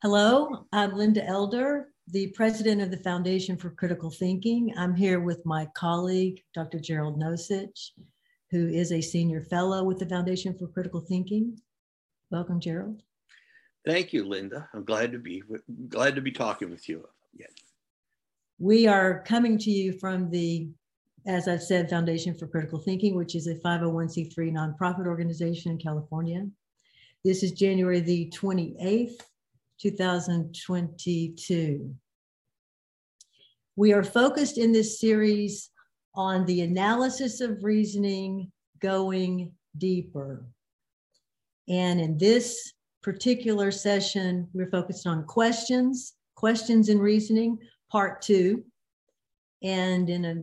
Hello, I'm Linda Elder, the president of the Foundation for Critical Thinking. I'm here with my colleague, Dr. Gerald Nosich, who is a senior fellow with the Foundation for Critical Thinking. Welcome, Gerald. Thank you, Linda. I'm glad to be glad to be talking with you again. We are coming to you from the, as I've said, Foundation for Critical Thinking, which is a 501c3 nonprofit organization in California. This is January the 28th, 2022. We are focused in this series on the analysis of reasoning going deeper. And in this particular session, we're focused on questions, questions in reasoning, part two. And in a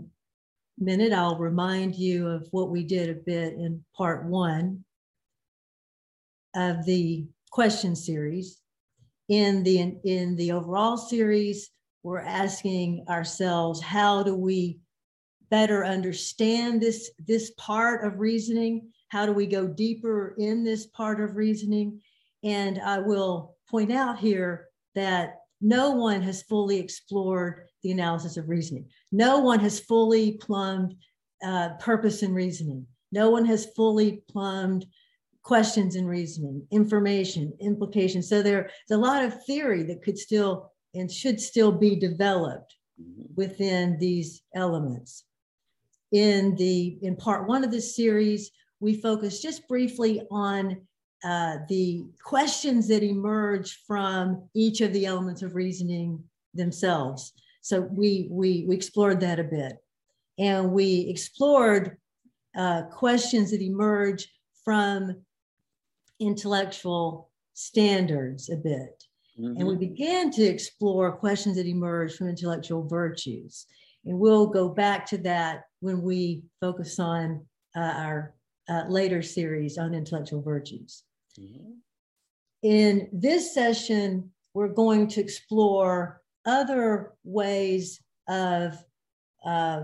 minute, I'll remind you of what we did a bit in part one of the question series in the in the overall series we're asking ourselves how do we better understand this this part of reasoning? How do we go deeper in this part of reasoning? And i will point out here that no one has fully explored the analysis of reasoning. No one has fully plumbed uh, purpose in reasoning. No one has fully plumbed questions and reasoning, information, implications. So there's a lot of theory that could still and should still be developed mm-hmm. within these elements. In the in part one of this series, we focus just briefly on uh, the questions that emerge from each of the elements of reasoning themselves. So we we, we explored that a bit, and we explored uh, questions that emerge from intellectual standards a bit. Mm-hmm. And we began to explore questions that emerge from intellectual virtues. And we'll go back to that when we focus on uh, our uh, later series on intellectual virtues. Mm-hmm. In this session, we're going to explore other ways of, uh,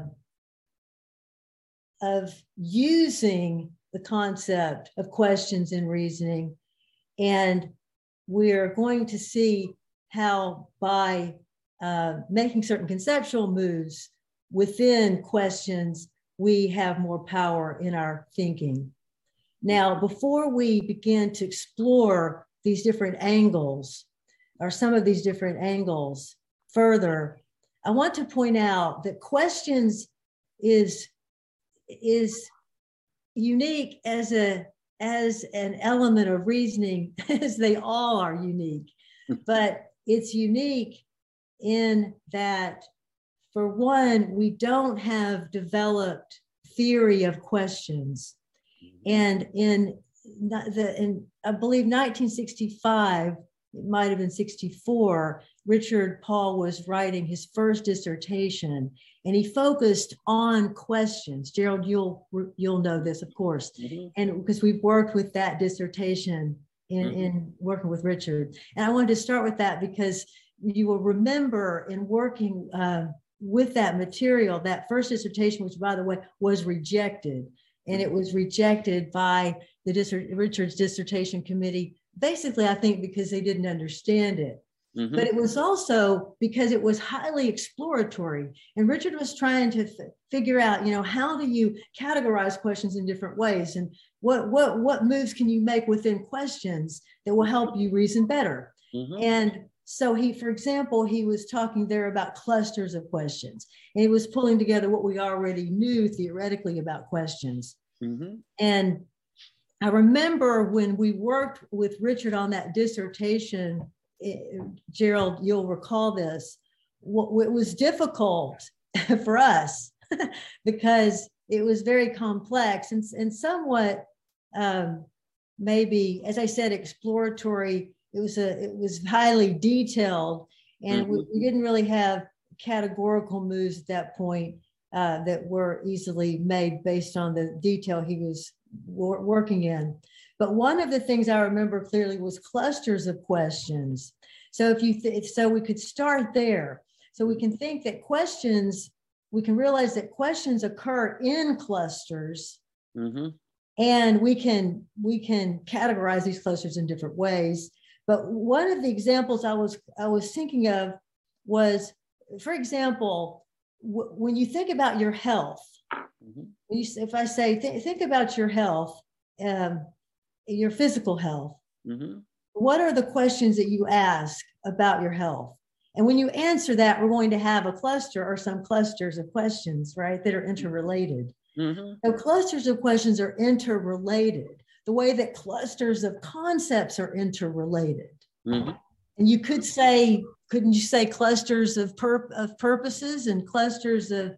of using the concept of questions and reasoning. And we're going to see how by uh, making certain conceptual moves within questions, we have more power in our thinking. Now, before we begin to explore these different angles, or some of these different angles further, I want to point out that questions is, is unique as a as an element of reasoning as they all are unique. But it's unique in that for one we don't have developed theory of questions. Mm-hmm. And in the in i believe 1965 it might have been 64 richard paul was writing his first dissertation and he focused on questions. Gerald, you'll you'll know this, of course, mm-hmm. and because we've worked with that dissertation in mm-hmm. in working with Richard, and I wanted to start with that because you will remember in working uh, with that material, that first dissertation, which by the way was rejected, and it was rejected by the Richard's dissertation committee. Basically, I think because they didn't understand it. Mm-hmm. But it was also because it was highly exploratory. And Richard was trying to f- figure out, you know, how do you categorize questions in different ways? And what, what, what moves can you make within questions that will help you reason better? Mm-hmm. And so he, for example, he was talking there about clusters of questions. And he was pulling together what we already knew theoretically about questions. Mm-hmm. And I remember when we worked with Richard on that dissertation Gerald, you'll recall this. It was difficult for us because it was very complex and, and somewhat um, maybe, as I said, exploratory. It was a it was highly detailed, and mm-hmm. we, we, didn't really have categorical moves at that point uh, that were easily made based on the detail he was wor- working in. But one of the things I remember clearly was clusters of questions. So if you th- so we could start there. So we can think that questions, we can realize that questions occur in clusters. Mm-hmm. And we can we can categorize these clusters in different ways. But one of the examples I was I was thinking of was, for example, w- when you think about your health, mm-hmm. you, if I say th- think about your health, um, your physical health, mm-hmm. what are the questions that you ask about your health? And when you answer that, we're going to have a cluster or some clusters of questions, right, that are interrelated. Mm-hmm. So clusters of questions are interrelated, the way that clusters of concepts are interrelated. Mm-hmm. And you could say, couldn't you say clusters of, pur- of purposes and clusters of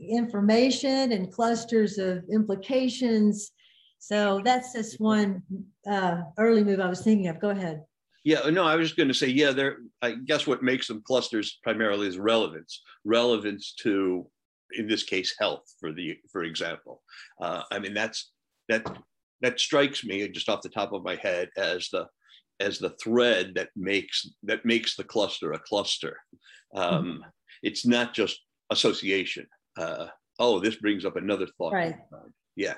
information and clusters of implications? So that's just one uh, early move I was thinking of. Go ahead. Yeah, no, I was just going to say, yeah, there. I guess what makes them clusters primarily is relevance, relevance to, in this case, health. For the, for example, uh, I mean that's that that strikes me just off the top of my head as the as the thread that makes that makes the cluster a cluster. Um, mm-hmm. It's not just association. Uh, oh, this brings up another thought. Right. Yeah.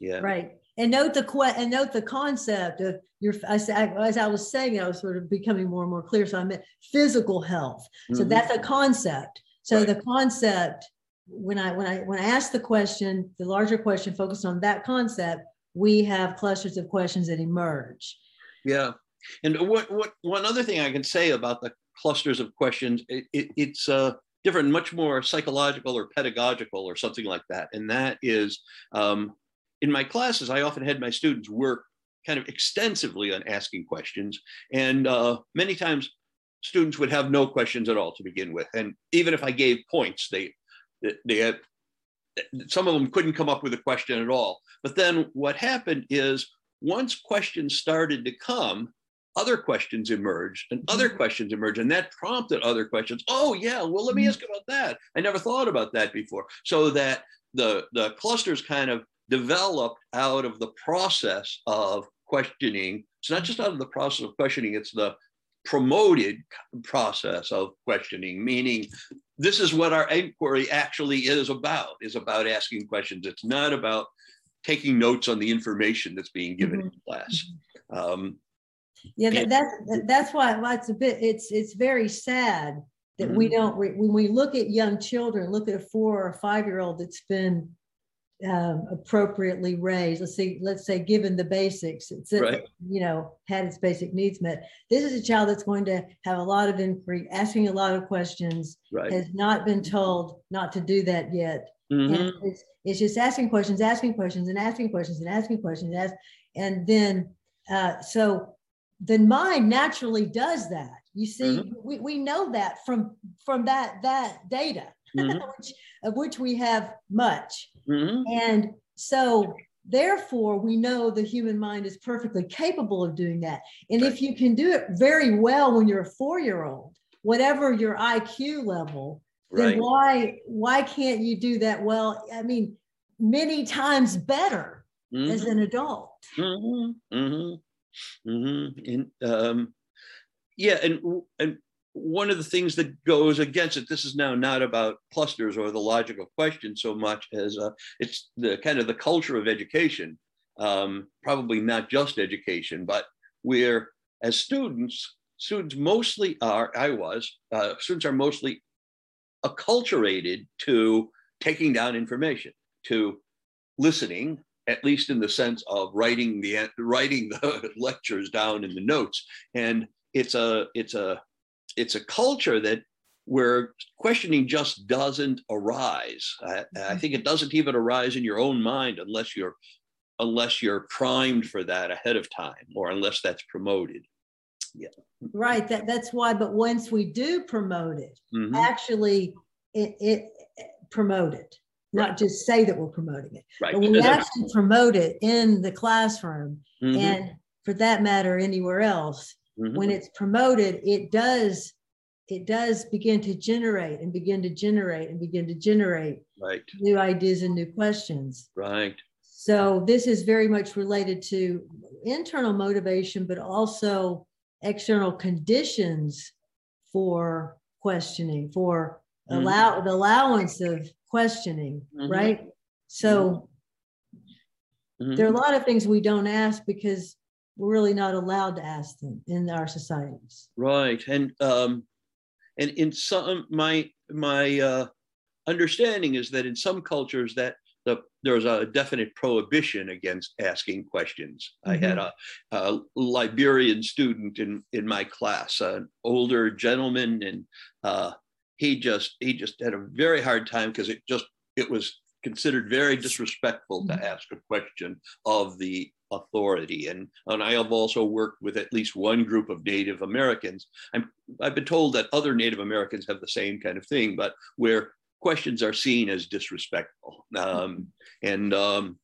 Yeah. Right. And note the que- and note the concept of your. I, as I was saying, I was sort of becoming more and more clear. So I meant physical health. So mm-hmm. that's a concept. So right. the concept when I when I when I ask the question, the larger question focused on that concept, we have clusters of questions that emerge. Yeah. And what, what one other thing I can say about the clusters of questions, it, it, it's uh, different, much more psychological or pedagogical or something like that. And that is um, in my classes, I often had my students work kind of extensively on asking questions. And uh, many times students would have no questions at all to begin with. And even if I gave points, they, they had, some of them couldn't come up with a question at all. But then what happened is once questions started to come, other questions emerged and other mm-hmm. questions emerged and that prompted other questions oh yeah well let me mm-hmm. ask about that i never thought about that before so that the the clusters kind of developed out of the process of questioning it's not just out of the process of questioning it's the promoted process of questioning meaning this is what our inquiry actually is about is about asking questions it's not about taking notes on the information that's being given mm-hmm. in class. Um, yeah, that, that's that's why it's a bit. It's it's very sad that mm-hmm. we don't. When we look at young children, look at a four or five year old that's been um, appropriately raised. Let's see, let's say, given the basics, it's right. you know had its basic needs met. This is a child that's going to have a lot of inquiry, asking a lot of questions. Right. Has not been told not to do that yet. Mm-hmm. It's, it's, just asking questions, asking questions, and asking questions, and asking questions, and, ask, and then uh, so the mind naturally does that. You see, mm-hmm. we, we know that from from that that data, mm-hmm. which, of which we have much, mm-hmm. and so therefore we know the human mind is perfectly capable of doing that. And if you can do it very well when you're a four year old, whatever your IQ level, right. then why why can't you do that well? I mean, many times better mm-hmm. as an adult. Mm-hmm. Mm-hmm. mm-hmm. And, um, yeah, and and one of the things that goes against it, this is now not about clusters or the logical question so much as uh, it's the kind of the culture of education. Um, probably not just education, but we're as students, students mostly are, I was, uh, students are mostly acculturated to taking down information, to listening, at least in the sense of writing the writing the lectures down in the notes. And it's a it's a it's a culture that where questioning just doesn't arise. I, I, mm-hmm. think it doesn't even arise in your own mind unless you're unless you're primed for that ahead of time or unless that's promoted yeah right that that's why but once we do promote it mm-hmm. actually it, it, it promote it not right. just say that we're promoting it right. but we actually promote it in the classroom mm-hmm. and for that matter anywhere else mm-hmm. when it's promoted it does it does begin to generate and begin to generate and begin to generate right. new ideas and new questions right so this is very much related to internal motivation but also external conditions for questioning, for mm-hmm. allow the allowance of questioning, mm-hmm. right? So mm-hmm. there are a lot of things we don't ask because we're really not allowed to ask them in our societies. Right, and um, and in some my my uh, understanding is that in some cultures that the, there's a definite prohibition against asking questions. Mm-hmm. I had mm-hmm. a, a, Liberian student in in my class, an older gentleman, and uh, he just he just had a very hard time because it just it was considered very disrespectful to mm-hmm. ask a question of the authority. And, and I have also worked with at least one group of Native Americans. I'm, I've been told that other Native Americans have the same kind of thing, but where questions are seen as disrespectful. Um, and um,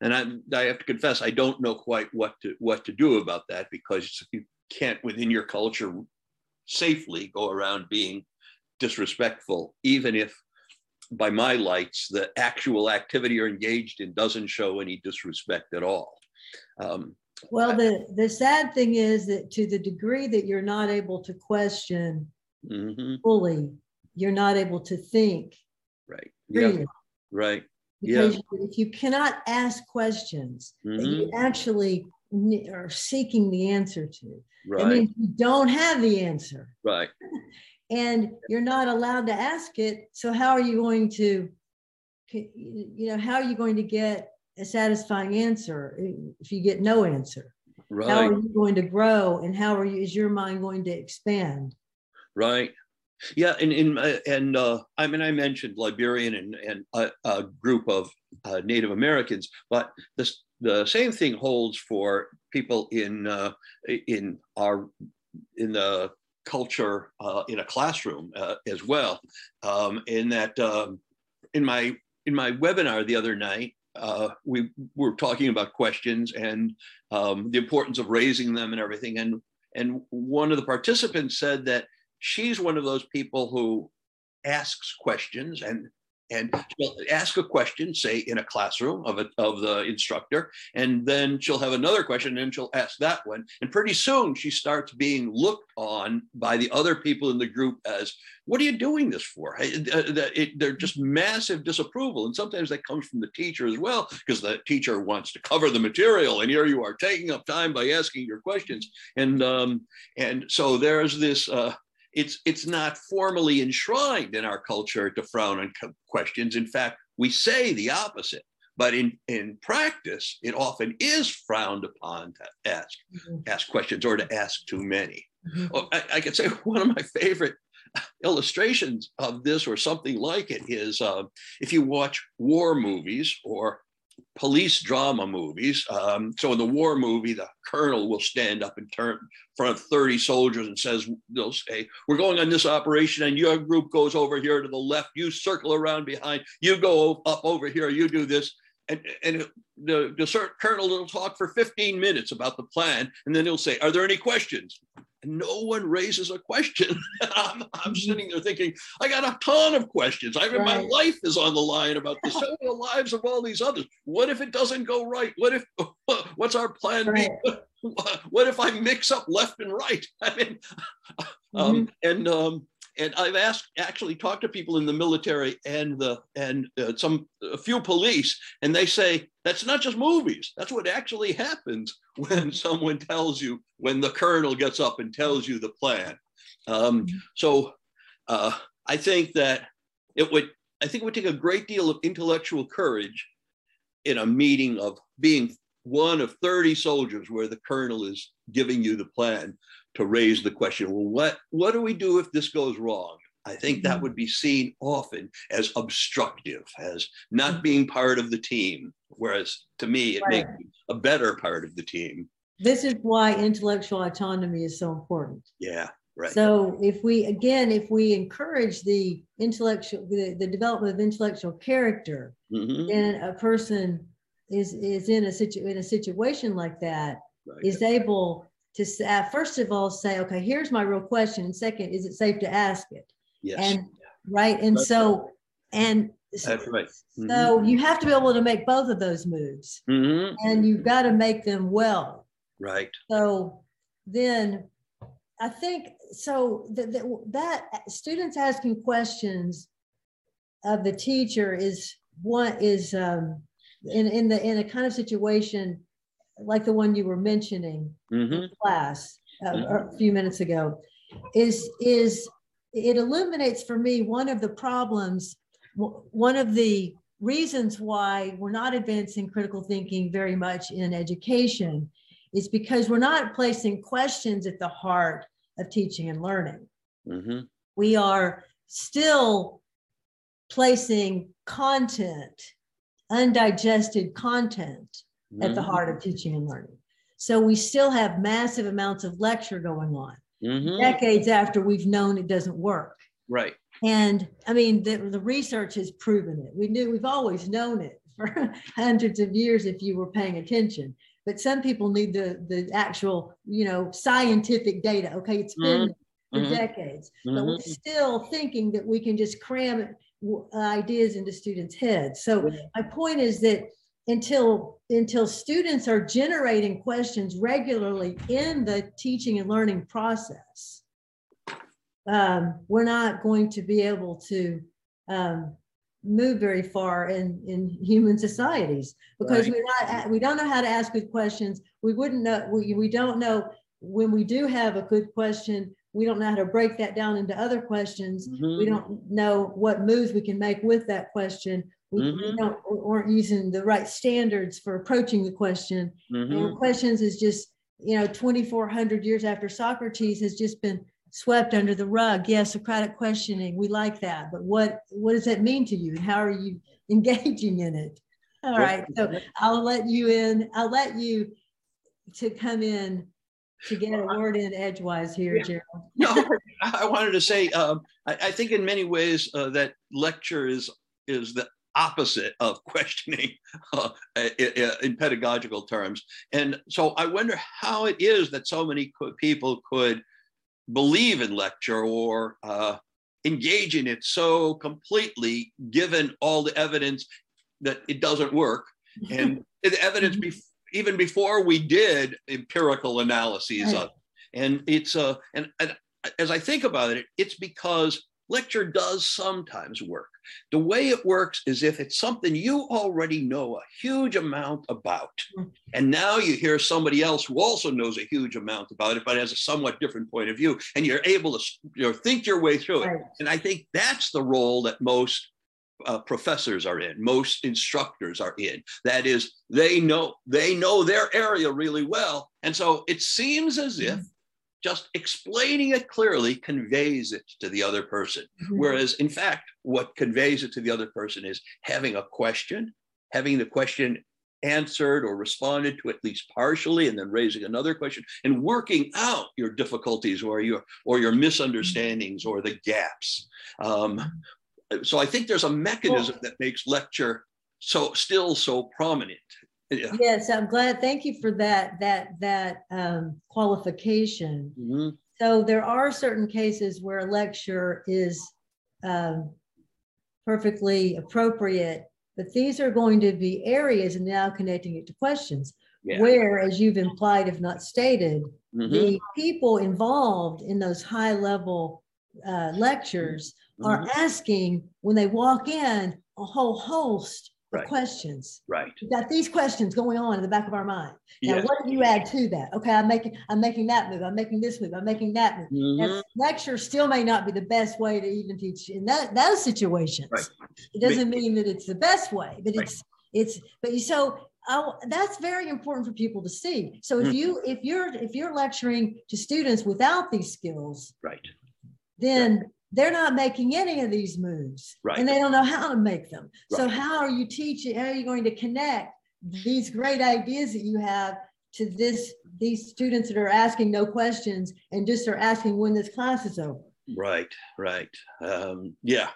and I, I have to confess, I don't know quite what to what to do about that because you can't within your culture safely go around being disrespectful, even if by my lights the actual activity you're engaged in doesn't show any disrespect at all. Um, well, the the sad thing is that to the degree that you're not able to question mm-hmm. fully, you're not able to think. Right. Yeah. Right. Because yeah. if you cannot ask questions mm-hmm. that you mm-hmm. actually are seeking the answer to, right. and then you don't have the answer. Right. and you're not allowed to ask it. So how are you going to, you know, how are you going to get a satisfying answer if you get no answer? Right. How are you going to grow, and how are you? Is your mind going to expand? Right. Yeah, and in and uh, I mean, I mentioned Liberian and and a, a group of uh, Native Americans, but this the same thing holds for people in uh, in our in the culture uh, in a classroom uh, as well. Um, in that, um, in my in my webinar the other night, uh, we were talking about questions and um, the importance of raising them and everything. And and one of the participants said that she's one of those people who asks questions and and she'll ask a question, say in a classroom of, a, of the instructor, and then she'll have another question and she'll ask that one. And pretty soon she starts being looked on by the other people in the group as, what are you doing this for? they're just massive disapproval. And sometimes that comes from the teacher as well, because the teacher wants to cover the material. And here you are taking up time by asking your questions. And, um, and so there's this, uh, it's it's not formally enshrined in our culture to frown on questions. In fact, we say the opposite. But in, in practice, it often is frowned upon to ask mm-hmm. ask questions or to ask too many. Mm-hmm. Oh, I, I could say one of my favorite illustrations of this or something like it is uh, if you watch war movies or police drama movies. Um, so in the war movie, the colonel will stand up and turn in front of 30 soldiers and says, they'll say, we're going on this operation and your group goes over here to the left, you circle around behind, you go up over here, you do this. And, and the, the colonel will talk for 15 minutes about the plan, and then he'll say, are there any questions? No one raises a question. I'm, I'm, mm-hmm. sitting there thinking, I got a ton of questions. I mean, right. my life is on the line about this, so the lives of all these others. What if it doesn't go right? What if, what's our plan right. B? What if I mix up left and right? I mean, um, mm-hmm. and um, and I've asked actually talked to people in the military and the and uh, some a few police, and they say that's not just movies. That's what actually happens when someone tells you when the colonel gets up and tells you the plan. Um, mm-hmm. so uh, I think that it would I think it would take a great deal of intellectual courage in a meeting of being one of 30 soldiers where the colonel is giving you the plan to raise the question well what what do we do if this goes wrong i think that mm-hmm. would be seen often as obstructive as not mm-hmm. being part of the team whereas to me it right. makes a better part of the team this is why intellectual autonomy is so important yeah right so if we again if we encourage the intellectual the, the development of intellectual character mm-hmm. then a person is is in a situ in a situation like that right. is able to uh, first of all say, okay, here's my real question, and second, is it safe to ask it? Yes. And right, and That's so right. and That's right. Mm-hmm. So you have to be able to make both of those moves, mm-hmm. and you've got to make them well. Right. So then, I think so that that, that students asking questions of the teacher is one is um, in in the in a kind of situation like the one you were mentioning Mhm. in class uh, a few minutes ago, is is it illuminates for me one of the problems, one of the reasons why we're not advancing critical thinking very much in education is because we're not placing questions at the heart of teaching and learning. Mhm. We are still placing content, undigested content at the Mhm. heart of teaching and learning. So we still have massive amounts of lecture going on Mhm. decades after we've known it doesn't work. Right. And I mean, the, the research has proven it. We knew, we've always known it for hundreds of years if you were paying attention. But some people need the, the actual, you know, scientific data. Okay, it's been for Mhm. decades, but we're Mhm. still thinking that we can just cram ideas into students' heads. So my point is that until until students are generating questions regularly in the teaching and learning process, um, we're not going to be able to um, move very far in in human societies because Right. we're not we don't know how to ask good questions. We wouldn't know we, we don't know when we do have a good question. We don't know how to break that down into other questions we Mhm. don't know what moves we can make with that question. We, we Mhm. don't, we aren't using the right standards for approaching the question. Mhm. And questions is just, you know, 2,400 years after Socrates has just been swept under the rug. Yeah, Socratic questioning, we like that. But what, what does that mean to you? And how are you engaging in it? All right, so I'll let you in, I'll let you to come in to get a word in edgewise here, Yeah. Gerald. no, I I wanted to say, um, I, I think in many ways uh, that lecture is is the opposite of questioning uh, in pedagogical terms. And so I wonder how it is that so many people could believe in lecture or uh, engage in it so completely, given all the evidence that it doesn't work and the evidence bef- even before we did empirical analyses Right. of it. and it's uh and, and as i think about it it's because lecture does sometimes work the way it works is if it's something you already know a huge amount about Mm. and now you hear somebody else who also knows a huge amount about it but has a somewhat different point of view and you're able to you know, think your way through it Right. and I think that's the role that most uh, professors are in, most instructors are in. That is, they know they know their area really well, and so it seems as if just explaining it clearly conveys it to the other person. Mhm. Whereas, in fact, what conveys it to the other person is having a question, having the question answered or responded to at least partially, and then raising another question and working out your difficulties or your or your misunderstandings or the gaps. Um, so I think there's a mechanism that makes lecture so still so prominent. Yeah. Yes, I'm glad. Thank you for that, that, that um, qualification. Mhm. So there are certain cases where a lecture is um, perfectly appropriate, but these are going to be areas, and now connecting it to questions, Yeah. where, as you've implied, if not stated, Mhm. the people involved in those high level uh, lectures are Mhm. asking when they walk in a whole host Right. questions. Right. We've got these questions going on in the back of our mind. Now, Yes. what do you add to that? Okay, I'm making, I'm making that move. I'm making this move. I'm making that move. Mhm. Now, lecture still may not be the best way to even teach in that, those situations. Right. It doesn't mean that it's the best way, but Right. it's, it's, but you, so I, that's very important for people to see. So if Mhm. you, if you're, if you're lecturing to students without these skills, Right. then they're not making any of these moves Right. and they don't know how to make them. So how are you teaching, how are you going to connect these great ideas that you have to this, these students that are asking no questions and just are asking when this class is over? Right. Right. Um, yeah.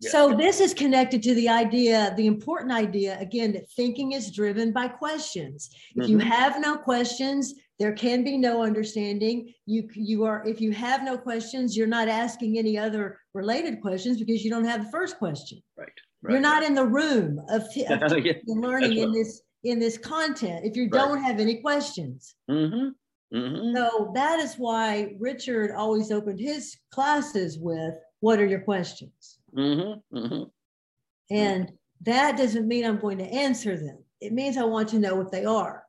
Yeah. So this is connected to the idea, the important idea, again, that thinking is driven by questions. If you Mhm. have no questions, there can be no understanding. You you are if you have no questions, you're not asking any other related questions because you don't have the first question. Right. right You're not in the room of, of yeah. learning in this in this content if you Right. don't have any questions. Mm-hmm. Mm-hmm. So that is why Richard always opened his classes with, "What are your questions?" hmm hmm And that doesn't mean I'm going to answer them. It means I want to know what they are.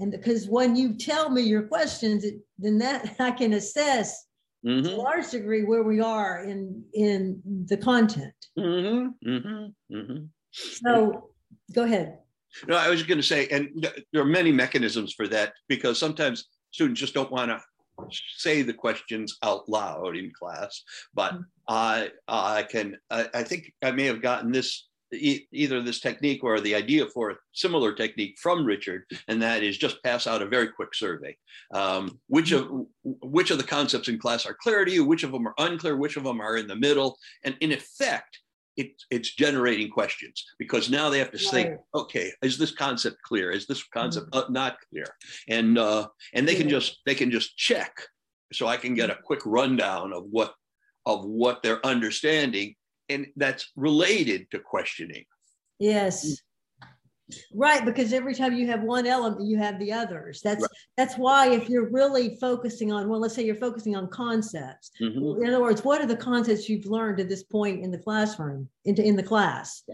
And because when you tell me your questions, it, then that I can assess Mhm. to a large degree where we are in in the content. Mhm. Mhm. Mhm. So go ahead. No, I was going to say, and there are many mechanisms for that because sometimes students just don't want to say the questions out loud in class. But Mhm. I, I can, I, I think I may have gotten this e- either this technique or the idea for a similar technique from Richard, and that is just pass out a very quick survey. Um, which of which of the concepts in class are clear to you? Which of them are unclear? Which of them are in the middle? And in effect, it, it's generating questions because now they have to think, okay, is this concept clear? Is this concept uh, not clear? And uh, and they can just they can just check, so I can get a quick rundown of what of what they're understanding, and that's related to questioning. Yes. Right, because every time you have one element, you have the others. That's Right. that's why if you're really focusing on, well, let's say you're focusing on concepts. Mhm. In other words, what are the concepts you've learned at this point in the classroom, into in the class?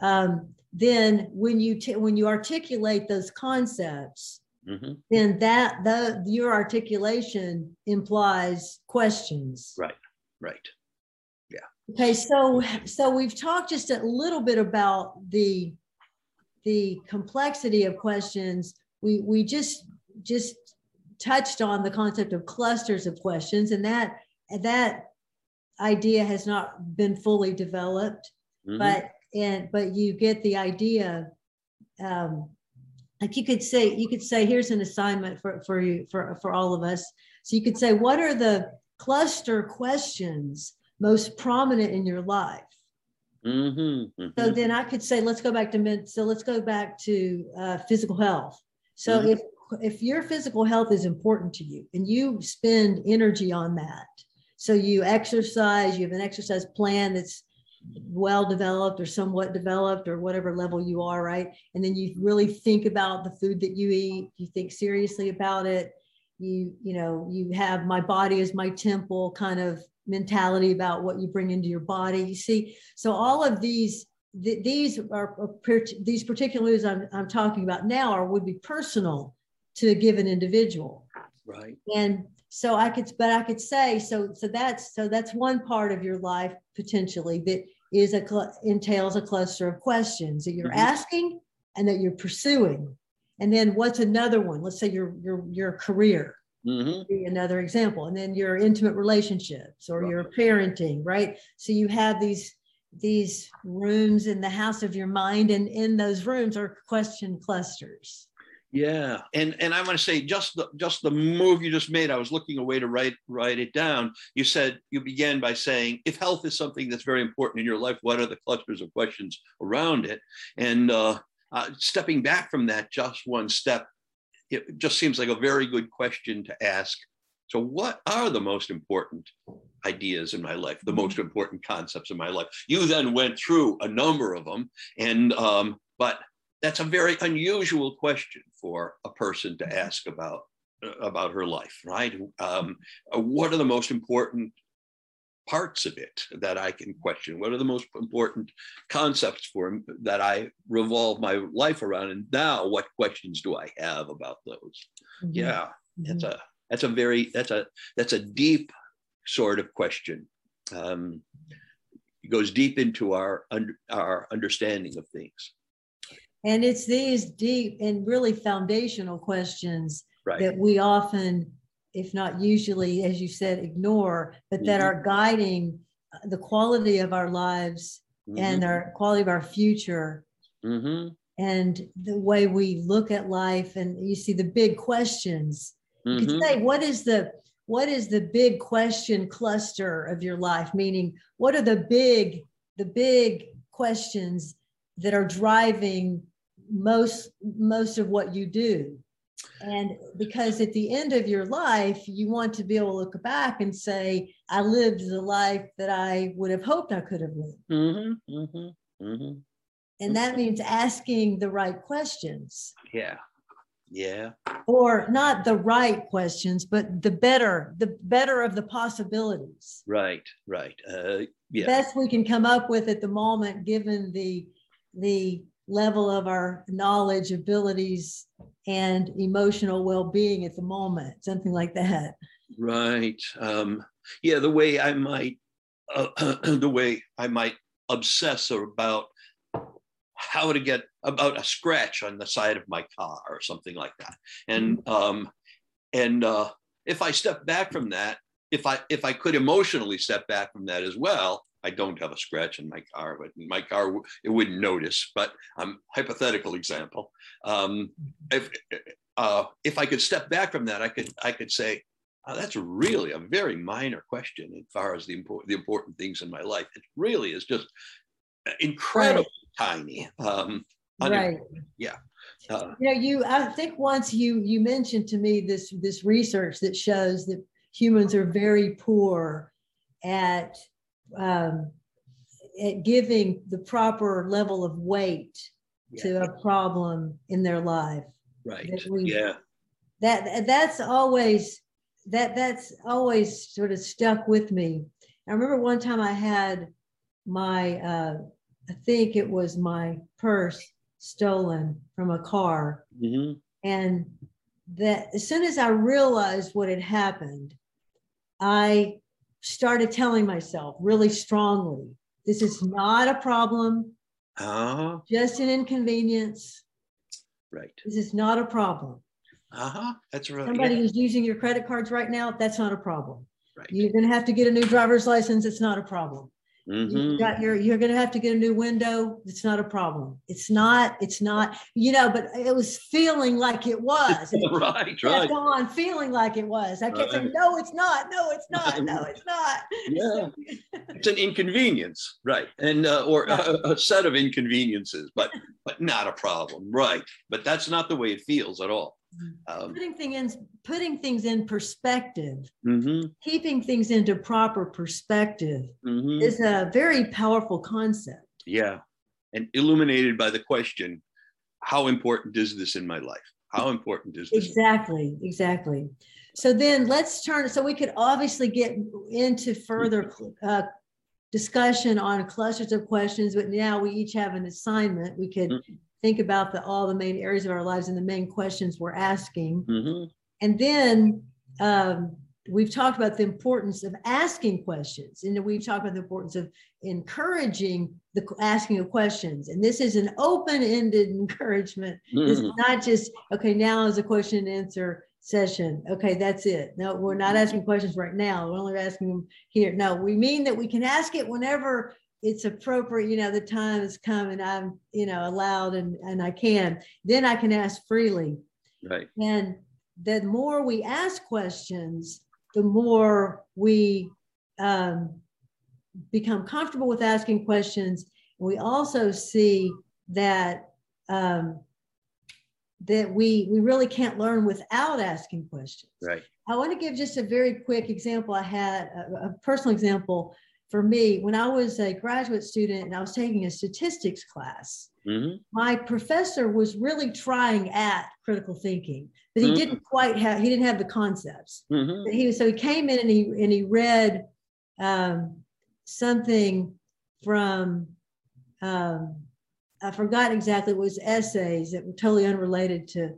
Um, then when you t- when you articulate those concepts, Mhm. then that the your articulation implies questions. Right. Right. Okay, so so we've talked just a little bit about the the complexity of questions. We we just just touched on the concept of clusters of questions, and that that idea has not been fully developed. Mhm. But and but you get the idea. Um, like you could say, you could say, here's an assignment for for you for for all of us. So you could say, what are the cluster questions most prominent in your life? Mhm. So Mhm. then I could say, let's go back to men. So let's go back to uh, physical health. So Mhm. if if your physical health is important to you and you spend energy on that, so you exercise, you have an exercise plan that's well developed or somewhat developed or whatever level you are, right? And then you really think about the food that you eat. You think seriously about it. You you know you have my body is my temple kind of mentality about what you bring into your body. You see, so all of these th- these are per- these particulars I'm, I'm talking about now are would be personal to a given individual Right. and so i could but i could say so so that's so that's one part of your life potentially that is a entails a cluster of questions that you're Mhm. asking and that you're pursuing and then what's another one let's say your your your career Mhm. be another example and then your intimate relationships or your parenting right so you have these these rooms in the house of your mind and in those rooms are question clusters Yeah, and and I want to say just the just the move you just made. I was looking away to write write it down. You said you began by saying if health is something that's very important in your life, what are the clusters of questions around it? And uh, uh, stepping back from that, just one step, it just seems like a very good question to ask. So, what are the most important ideas in my life? The most important concepts in my life? You then went through a number of them, and um, but that's a very unusual question for a person to ask about about her life right um, what are the most important parts of it that i can question. What are the most important concepts for that i revolve my life around? And now what questions do i have about those? Yeah that's a that's a very that's a that's a deep sort of question. Um, it goes deep into our under, our understanding of things. And it's these deep and really foundational questions right. that we often, if not usually, as you said, ignore, but that Mhm. are guiding uh, the quality of our lives and our quality of our future hmm and the way we look at life. And you see the big questions. You could hmm say, what is the what is the big question cluster of your life? Meaning, what are the big the big questions that are driving most most of what you do? And because at the end of your life, you want to be able to look back and say, I lived the life that I would have hoped I could have lived. hmm hmm hmm And that means asking the right questions. Yeah. Yeah. or not the right questions, but the better, the better of the possibilities. Right. Right. Uh, yeah. Best we can come up with at the moment, given the the level of our knowledge, abilities, and emotional well-being at the moment, something like that. Right. Um, yeah, the way I might, uh, the way I might obsess about how to get about a scratch on the side of my car or something like that. And mm-hmm. um, and uh, if I step back from that, if I if I could emotionally step back from that as well, I don't have a scratch in my car, but my car it wouldn't notice. But um, hypothetical example, um, if uh, if I could step back from that, I could I could say, oh, that's really a very minor question as far as the important the important things in my life. It really is just incredibly right. tiny. Um, right. Yeah. Uh, you know, you I think once you you mentioned to me this this research that shows that humans are very poor at um, at giving the proper level of weight yeah. to a problem in their life. Right. That we, yeah. That that's always that that's always sort of stuck with me. I remember one time I had my uh, I think it was my purse stolen from a car, mm-hmm. and that as soon as I realized what had happened, I started telling myself really strongly this is not a problem, uh-huh. just an inconvenience. Right. This is not a problem. Uh huh. That's right. Somebody yeah. who's using your credit cards right now, that's not a problem. Right. You're going to have to get a new driver's license. It's not a problem. Mm-hmm. You got your, you're going to have to get a new window. It's not a problem. It's not, it's not, you know, but it was feeling like it was. right, right. Go on feeling like it was. I kept right. saying, no, it's not. No, it's not. No, it's not. yeah. it's an inconvenience. Right. And, uh, or a, a set of inconveniences, but, but not a problem. Right. But that's not the way it feels at all. Um, putting things in putting things in perspective mm-hmm. keeping things into proper perspective mm-hmm. is a very powerful concept. Yeah and illuminated by the question how important is this in my life? How important is this? Exactly exactly. So then let's turn so we could obviously get into further uh, discussion on clusters of questions but now we each have an assignment. We could mm-hmm think about the, all the main areas of our lives and the main questions we're asking. Mm-hmm. And then um, we've talked about the importance of asking questions. And we've talked about the importance of encouraging the asking of questions. And this is an open-ended encouragement. Mm-hmm. It's not just, okay, now is a question and answer session. Okay, that's it. No, we're not asking questions right now. We're only asking them here. No, we mean that we can ask it whenever it's appropriate, you know, the time has come and I'm, you know, allowed and, and I can, then I can ask freely. Right. And the more we ask questions, the more we um, become comfortable with asking questions. We also see that um, that we we really can't learn without asking questions. Right. I want to give just a very quick example. I had a, a personal example for me, when I was a graduate student and I was taking a statistics class, mm-hmm. my professor was really trying at critical thinking, but he mm-hmm. didn't quite have he didn't have the concepts. Mm-hmm. He so he came in and he and he read um, something from um, I forgot exactly it was essays that were totally unrelated to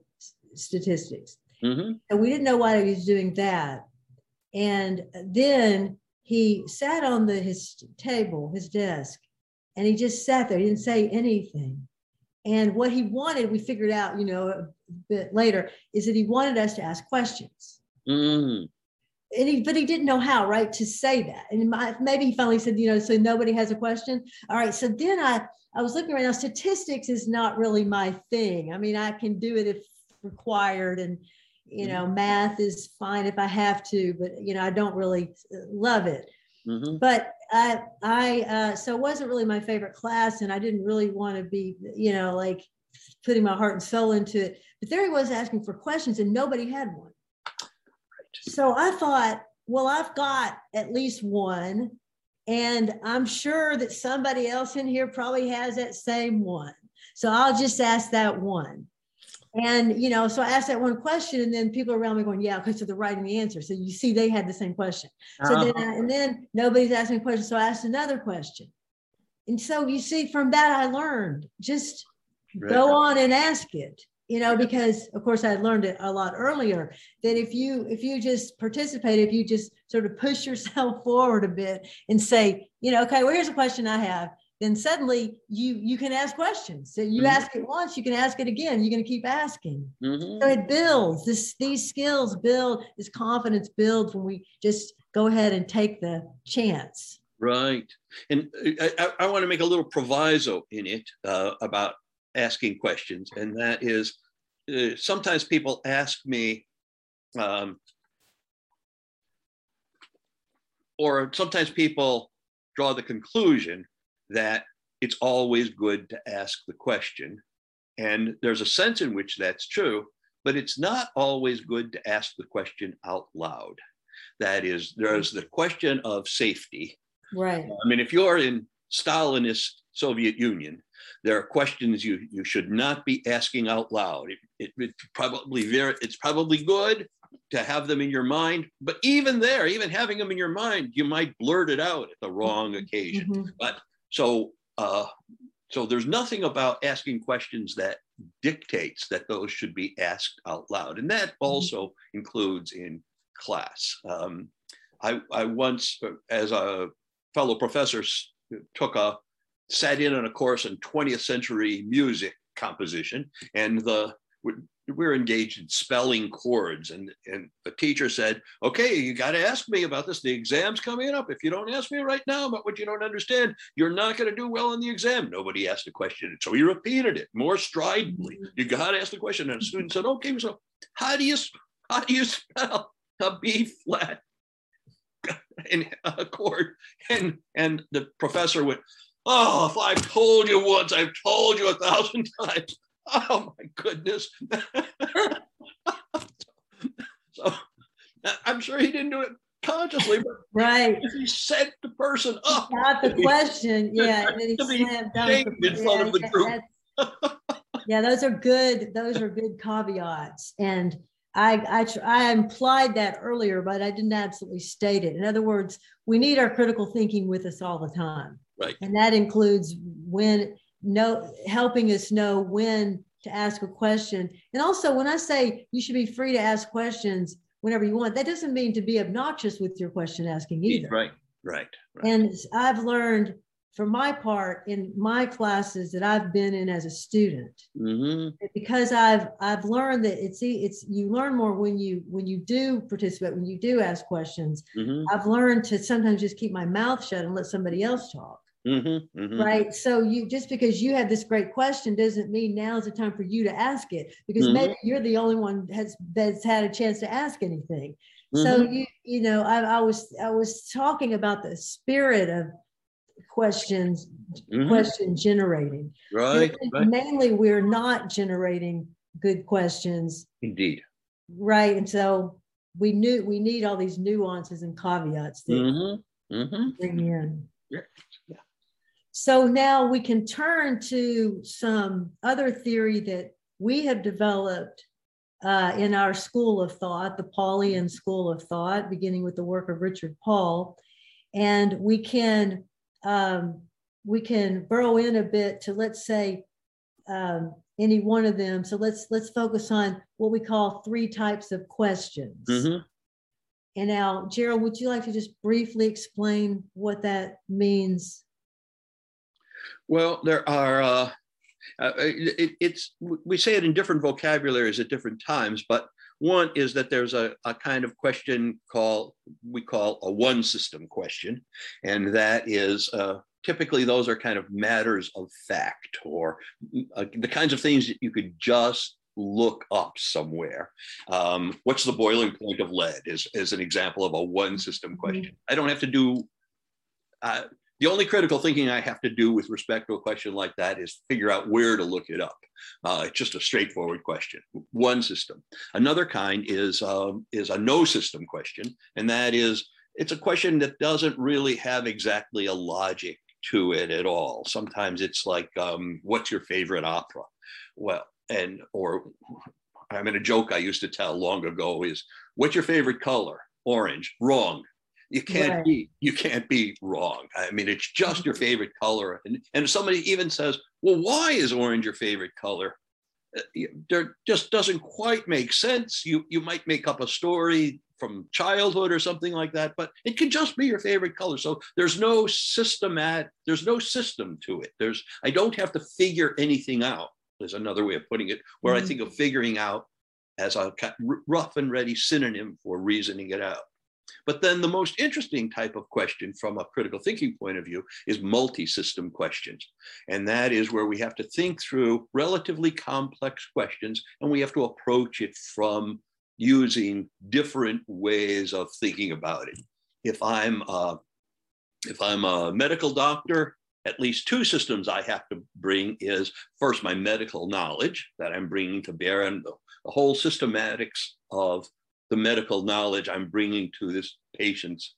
statistics. Mm-hmm. And we didn't know why he was doing that. And then he sat on the his table, his desk, and he just sat there. He didn't say anything. And what he wanted, we figured out, you know, a bit later, is that he wanted us to ask questions. Mm. And he, but he didn't know how, right, to say that. And my, maybe he finally said, you know, so nobody has a question. All right. So then I, I was looking right now. Statistics is not really my thing. I mean, I can do it if required, and you know, mm-hmm. math is fine if I have to, but you know, I don't really love it. Mm-hmm. But I, I, uh, so it wasn't really my favorite class, and I didn't really want to be, you know, like putting my heart and soul into it. But there he was asking for questions, and nobody had one. So I thought, well, I've got at least one, and I'm sure that somebody else in here probably has that same one. So I'll just ask that one. And you know, so I asked that one question, and then people around me going, "Yeah," because they're writing the answer. So you see, they had the same question. So uh-huh. then, I, and then nobody's asking questions, so I asked another question. And so you see, from that I learned just right. go on and ask it you know because of course i learned it a lot earlier that if you if you just participate if you just sort of push yourself forward a bit and say you know okay well here's a question i have then suddenly you you can ask questions. So you mm-hmm. ask it once you can ask it again. You're going to keep asking. Mm-hmm. so it builds. This these skills build this confidence builds when we just go ahead and take the chance. Right. And i, I want to make a little proviso in it uh, about asking questions, and that is uh, sometimes people ask me, um, or sometimes people draw the conclusion that it's always good to ask the question. And there's a sense in which that's true, but it's not always good to ask the question out loud. That is, there's the question of safety. Right. I mean, if you're in Stalinist Soviet Union, there are questions you, you should not be asking out loud. It, it, it's probably very, it's probably good to have them in your mind, but even there, even having them in your mind, you might blurt it out at the wrong occasion. Mm-hmm. But so, uh, so there's nothing about asking questions that dictates that those should be asked out loud, and that mm-hmm. also includes in class. Um, I, I once, as a fellow professor, took a sat in on a course in 20th century music composition, and the we're engaged in spelling chords. And, and the teacher said, okay, you got to ask me about this. The exam's coming up. If you don't ask me right now about what you don't understand, you're not going to do well in the exam. Nobody asked a question. So he repeated it more stridently. Mm-hmm. You got to ask the question. And the student said, okay, so how do you, how do you spell a B flat in a chord? And, and the professor went, Oh, if I've told you once, I've told you a thousand times. Oh my goodness. so I'm sure he didn't do it consciously, but right. he set the person up. Got the question, yeah, and then he slammed down in front yeah, of the group. yeah, those are good. Those are good caveats, and I, I, I implied that earlier, but I didn't absolutely state it. In other words, we need our critical thinking with us all the time. Right. And that includes when know helping us know when to ask a question. And also when I say you should be free to ask questions whenever you want, that doesn't mean to be obnoxious with your question asking either. Right, right. right. And I've learned for my part in my classes that I've been in as a student mm-hmm. because I've I've learned that it's it's you learn more when you when you do participate when you do ask questions mm-hmm. I've learned to sometimes just keep my mouth shut and let somebody else talk Mm-hmm, mm-hmm. Right. So you just because you had this great question doesn't mean now is the time for you to ask it because mm-hmm. maybe you're the only one has that's had a chance to ask anything. So mm-hmm. you you know I, I, was I was talking about the spirit of questions mm-hmm. question generating. Right, right. Mainly we're not generating good questions. Indeed. Right. And so we knew we need all these nuances and caveats that mm-hmm, bring in. Yeah. yeah. So now we can turn to some other theory that we have developed uh, in our school of thought, the Paulian school of thought, beginning with the work of Richard Paul. And we can um, we can burrow in a bit to let's say um, any one of them. So let's let's focus on what we call three types of questions. Mm-hmm. And now, Gerald, would you like to just briefly explain what that means? Well, there are. Uh, uh, it, it's we say it in different vocabularies at different times, but one is that there's a, a kind of question called we call a one system question, and that is uh, typically those are kind of matters of fact or uh, the kinds of things that you could just look up somewhere. Um, what's the boiling point of lead is, is an example of a one system mm-hmm. question. I don't have to do uh, the only critical thinking I have to do with respect to a question like that is figure out where to look it up. Uh, it's just a straightforward question. One system. Another kind is um, is a no system question, and that is it's a question that doesn't really have exactly a logic to it at all. Sometimes it's like, um, "What's your favorite opera?" Well, and or I mean, a joke I used to tell long ago is, "What's your favorite color?" Orange. Wrong You can't right. be you can't be wrong. I mean, it's just your favorite color. And and somebody even says, "Well, why is orange your favorite color?" Uh, there just doesn't quite make sense. You you might make up a story from childhood or something like that, but it can just be your favorite color. So there's no systemat, there's no system to it. There's I don't have to figure anything out. There's another way of putting it, where mm-hmm. I think of figuring out as a rough and ready synonym for reasoning it out. But then the most interesting type of question from a critical thinking point of view is multi-system questions. And that is where we have to think through relatively complex questions and we have to approach it from using different ways of thinking about it. If I'm a, if I'm a medical doctor, at least two systems I have to bring is first my medical knowledge that I'm bringing to bear and the, the whole systematics of the medical knowledge I'm bringing to this patient's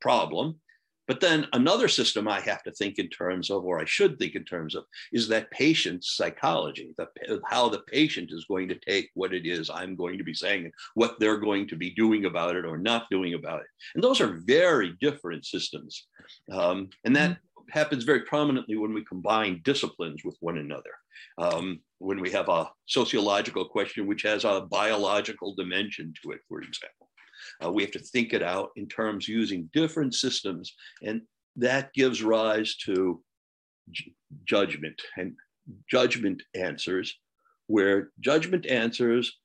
problem. But then another system I have to think in terms of, or I should think in terms of, is that patient's psychology, the, how the patient is going to take what it is I'm going to be saying and what they're going to be doing about it or not doing about it. And those are very different systems. Um, and that mm-hmm. happens very prominently when we combine disciplines with one another. Um, when we have a sociological question which has a biological dimension to it, for example. Uh, we have to think it out in terms using different systems, and that gives rise to judgment and judgment answers, where judgment answers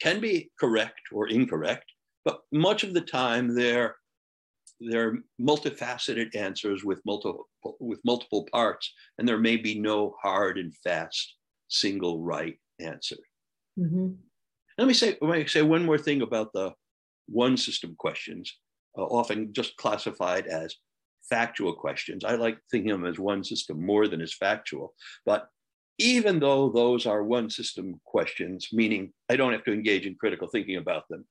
can be correct or incorrect, but much of the time they're they're multifaceted answers with multiple with multiple parts, and there may be no hard and fast single right answer. Mm-hmm. Let me say let me say one more thing about the one system questions, uh, often just classified as factual questions. I like thinking of them as one system more than as factual. But even though those are one system questions, meaning I don't have to engage in critical thinking about them,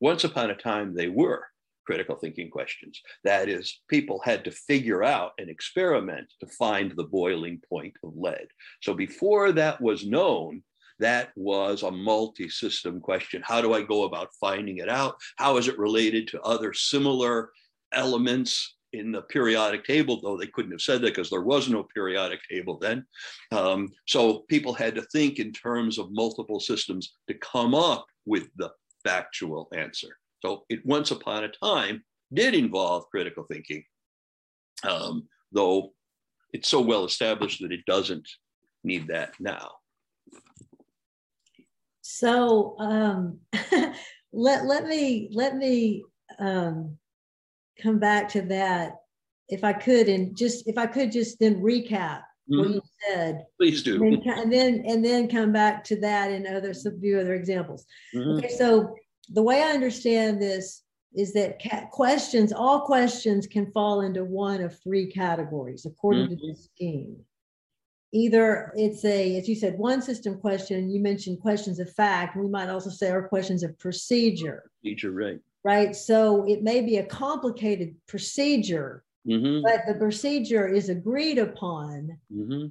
once upon a time they were critical thinking questions. That is, people had to figure out and experiment to find the boiling point of lead. So before that was known, that was a multi-system question. How do I go about finding it out? How is it related to other similar elements in the periodic table, though they couldn't have said that because there was no periodic table then. Um, so people had to think in terms of multiple systems to come up with the factual answer. So it once upon a time did involve critical thinking, um, though it's so well established that it doesn't need that now. So um, let let me let me um, come back to that if I could, and just if I could just then recap mm-hmm. what you said. Please do. And then, and then come back to that and other some few other examples. Mm-hmm. Okay, so the way I understand this is that questions, all questions can fall into one of three categories according mm-hmm. to this scheme either it's a, as you said, one system question, you mentioned questions of fact, we might also say are questions of procedure. Procedure, right. Right. So it may be a complicated procedure, mm-hmm. but the procedure is agreed upon mm-hmm.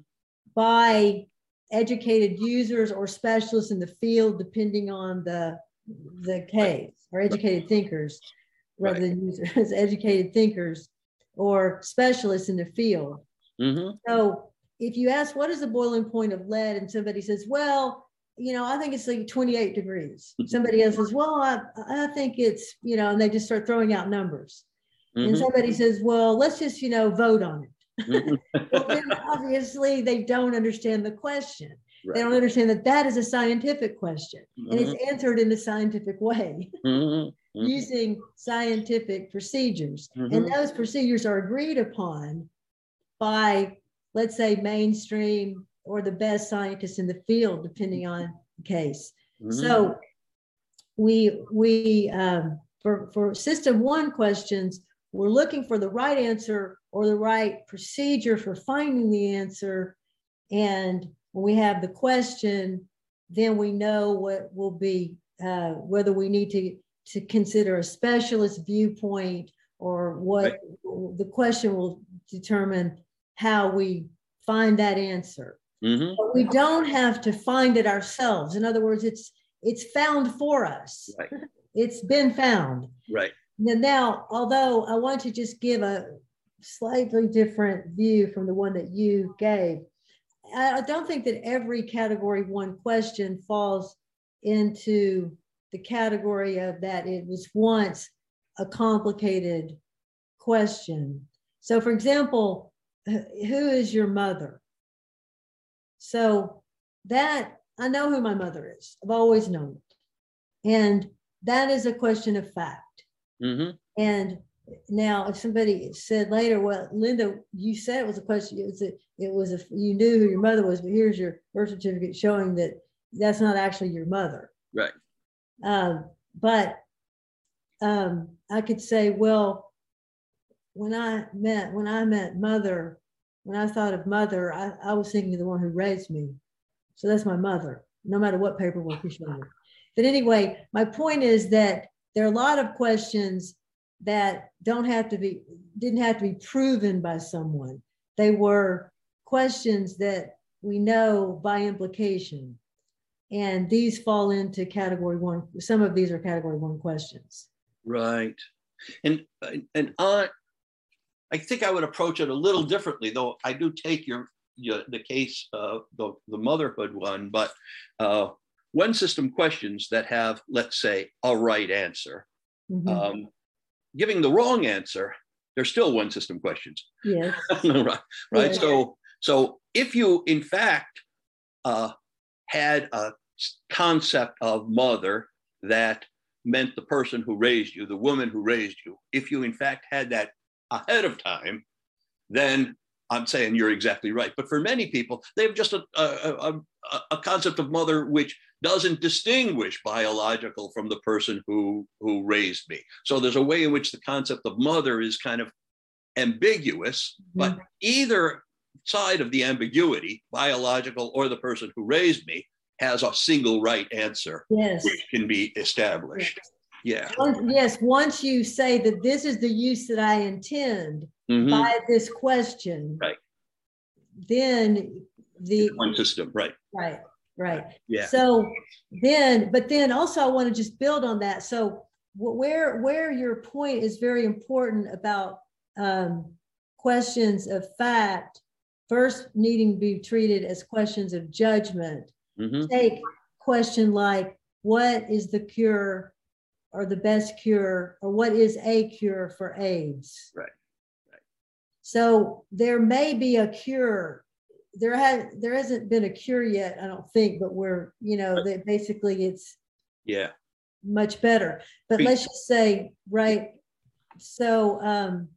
by educated users or specialists in the field, depending on the the case, or educated thinkers rather right. than users, educated thinkers or specialists in the field. Mm-hmm. So if you ask what is the boiling point of lead and somebody says well you know i think it's like 28 degrees somebody else says well i, I think it's you know and they just start throwing out numbers mm-hmm. and somebody says well let's just you know vote on it mm-hmm. well, obviously they don't understand the question right. they don't understand that that is a scientific question mm-hmm. and it's mm-hmm. answered in a scientific way mm-hmm. Mm-hmm. using scientific procedures and those procedures are agreed upon by let's say mainstream or the best scientists in the field, depending on the case. Mm-hmm. So we we um, for for system one questions, we're looking for the right answer or the right procedure for finding the answer. And we have the question, then we know what will be uh, whether we need to to consider a specialist viewpoint or what right. the question will determine how we find that answer. Mm-hmm. But we don't have to find it ourselves. In other words, it's it's found for us. Right. It's been found. Right. now, although I want to just give a slightly different view from the one that you gave, I don't think that every category one question falls into the category of that it was once a complicated question. So, for example, who is your mother? So, that I know who my mother is, I've always known it. And that is a question of fact. Mm-hmm. And now, if somebody said later, well, Linda, you said it was a question, it was a, it was a, you knew who your mother was, but here's your birth certificate showing that that's not actually your mother. Right. Um, but um, I could say, well, when I met when I met mother, when I thought of mother, I, I was thinking of the one who raised me. So that's my mother, no matter what paperwork you show me. But anyway, my point is that there are a lot of questions that don't have to be didn't have to be proven by someone. They were questions that we know by implication. And these fall into category one. Some of these are category one questions. Right. And and I I think I would approach it a little differently, though I do take your, your the case uh, the, the motherhood one, but uh, one system questions that have, let's say, a right answer. Mm-hmm. Um, giving the wrong answer, they're still one system questions. Yes. right. Right. Yeah. So so if you in fact uh, had a concept of mother that meant the person who raised you, the woman who raised you, if you in fact had that ahead of time, then I'm saying you're exactly right. But for many people, they have just a, a, a, a, concept of mother which doesn't distinguish biological from the person who, who raised me. So there's a way in which the concept of mother is kind of ambiguous, mm-hmm. but either side of the ambiguity, biological or the person who raised me, has a single right answer yes. which can be established. Yes. Yeah. Yes. Once you say that this is the use that I intend mm-hmm. by this question, right? Then the one system, right? Right. Right. Yeah. So then, but then also I want to just build on that. So where where your point is very important about um, questions of fact first needing to be treated as questions of judgment Mm-hmm. Take question like, what is the cure or the best cure or what is a cure for AIDS? Right. right. So there may be a cure. There has there hasn't been a cure yet, I don't think, but we're, you know, that basically it's yeah much better. But let's just say, right. So um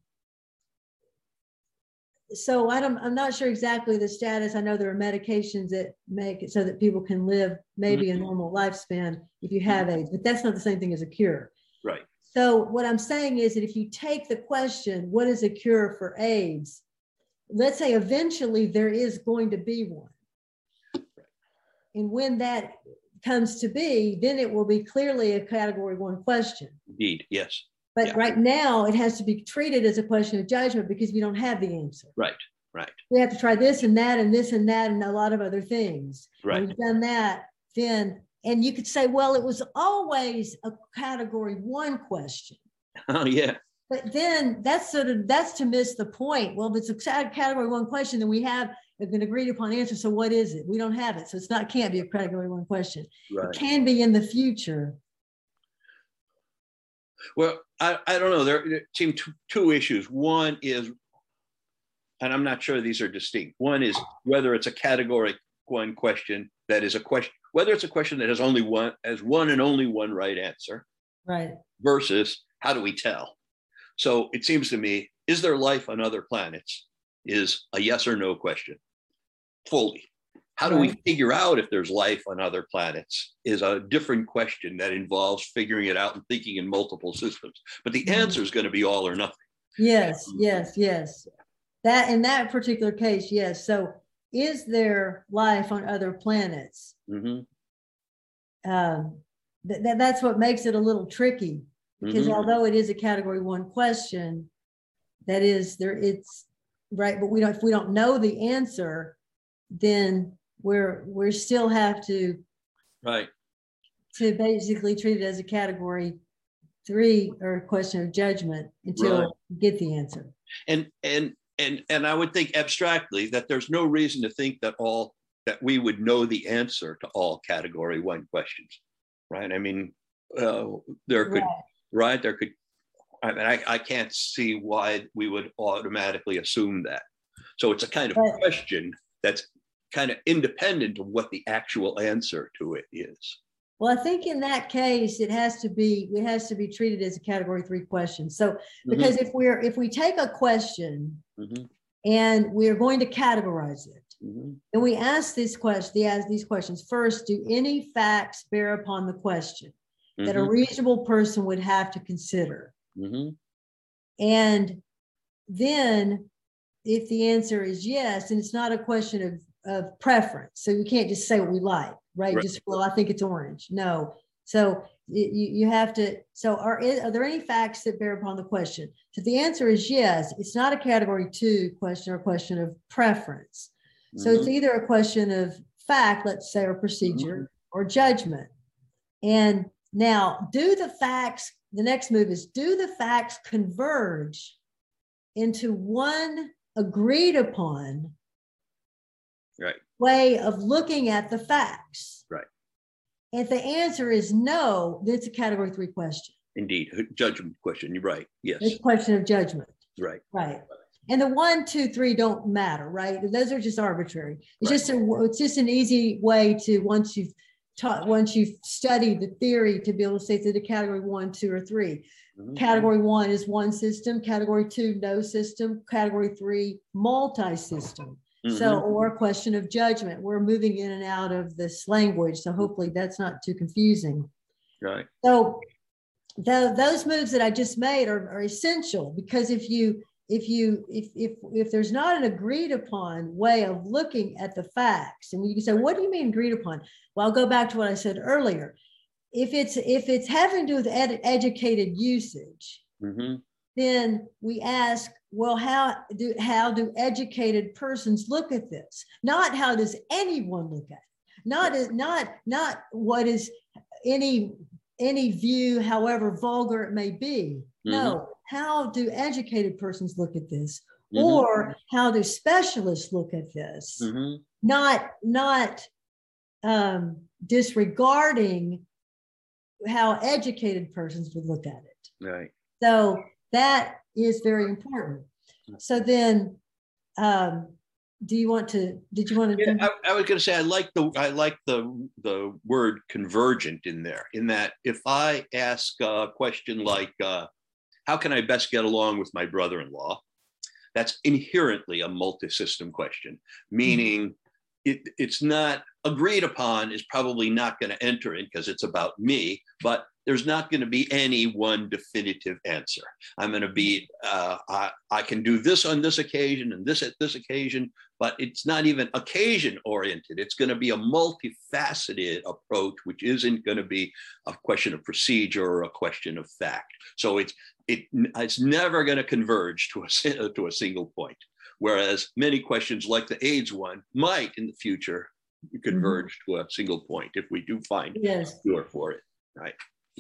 so I don't, I'm not sure exactly the status. I know there are medications that make it so that people can live maybe mm-hmm. a normal lifespan if you have AIDS, but that's not the same thing as a cure. Right. So what I'm saying is that if you take the question, what is a cure for AIDS? Let's say eventually there is going to be one. And when that comes to be, then it will be clearly a category one question. Indeed, yes. But yeah. right now, it has to be treated as a question of judgment because we don't have the answer. Right, right. We have to try this and that and this and that and a lot of other things. Right. we've done that, then, and you could say, well, it was always a category one question. Oh, yeah. But then that's sort of that's to miss the point. Well, if it's a category one question, then we have an agreed upon answer. So what is it? We don't have it. So it's not can't be a category one question. Right. It can be in the future. Well, I, I don't know. There, seem two, two issues. One is, and I'm not sure these are distinct. One is whether it's a category one question that is a question, whether it's a question that has only one, as one and only one right answer, right? Versus how do we tell? So it seems to me, is there life on other planets? Is a yes or no question fully. How do we figure out if there's life on other planets is a different question that involves figuring it out and thinking in multiple systems. But the mm-hmm. answer is going to be all or nothing. Yes, yes, yes. That in that particular case, yes. So is there life on other planets? Mm-hmm. Um, th- th- that's what makes it a little tricky because mm-hmm. although it is a category one question, that is there it's right, but we don't if we don't know the answer, then we're we still have to right to basically treat it as a category three or a question of judgment until right. get the answer. And and and and I would think abstractly that there's no reason to think that all that we would know the answer to all category one questions, right? I mean, uh, there could right. Right there could. I mean, I, I can't see why we would automatically assume that. So it's a kind of right. question that's kind of independent of what the actual answer to it is. Well, I think in that case, it has to be it has to be treated as a category three question. So because mm-hmm. if we're if we take a question mm-hmm. and we're going to categorize it, mm-hmm. and we ask this question, they ask these questions first, do any facts bear upon the question that a mm-hmm. reasonable person would have to consider? Mm-hmm. And then if the answer is yes, and it's not a question of, of preference, so you can't just say what we like right? right. Just well, I think it's orange. No. So you, you have to. So are are there any facts that bear upon the question? So the answer is yes. It's not a category two question or question of preference. So mm-hmm. it's either a question of fact, let's say, or procedure, mm-hmm. or judgment. And now, do the facts? The next move is do the facts converge into one agreed upon right way of looking at the facts. Right. If the answer is no, then it's a category three question. Indeed, judgment question. You're right. Yes. It's a question of judgment. Right. Right. And the one, two, three don't matter, right? Those are just arbitrary. It's right. just a, it's just an easy way to once you've taught, once you've studied the theory to be able to say to the category one, two, or 3 mm-hmm. Category one is one system. Category two, no system. Category three, multi-system. Mm-hmm. So, or a question of judgment. We're moving in and out of this language. So, hopefully, that's not too confusing. Right. So, the, those moves that I just made are, are essential because if you if you if if if there's not an agreed upon way of looking at the facts and you can say what do you mean agreed upon? Well i'll go back to what i said earlier. If it's if it's having to do with ed- educated usage mm-hmm. then we ask well how do how do educated persons look at this? Not how does anyone look at it. Not not not what is any any view however vulgar it may be mm-hmm. no how do educated persons look at this mm-hmm. or how do specialists look at this mm-hmm. not not um, disregarding how educated persons would look at it right so that is very important. So then, um, do you want to? Did you want to? Yeah, I, I, was going to say I like the I like the the word convergent in there. In that, if I ask a question like, uh, "How can I best get along with my brother-in-law?" That's inherently a multi-system question, meaning it, it's not agreed upon is probably not going to enter in because it's about me, but there's not going to be any one definitive answer. I'm going to be, uh, I, I, can do this on this occasion and this at this occasion, but it's not even occasion oriented. It's going to be a multifaceted approach, which isn't going to be a question of procedure or a question of fact. So it's, it, it's never going to converge to a, to a single point. Whereas many questions like the AIDS one might in the future converge mm-hmm. to a single point if we do find yes. a cure for it, right?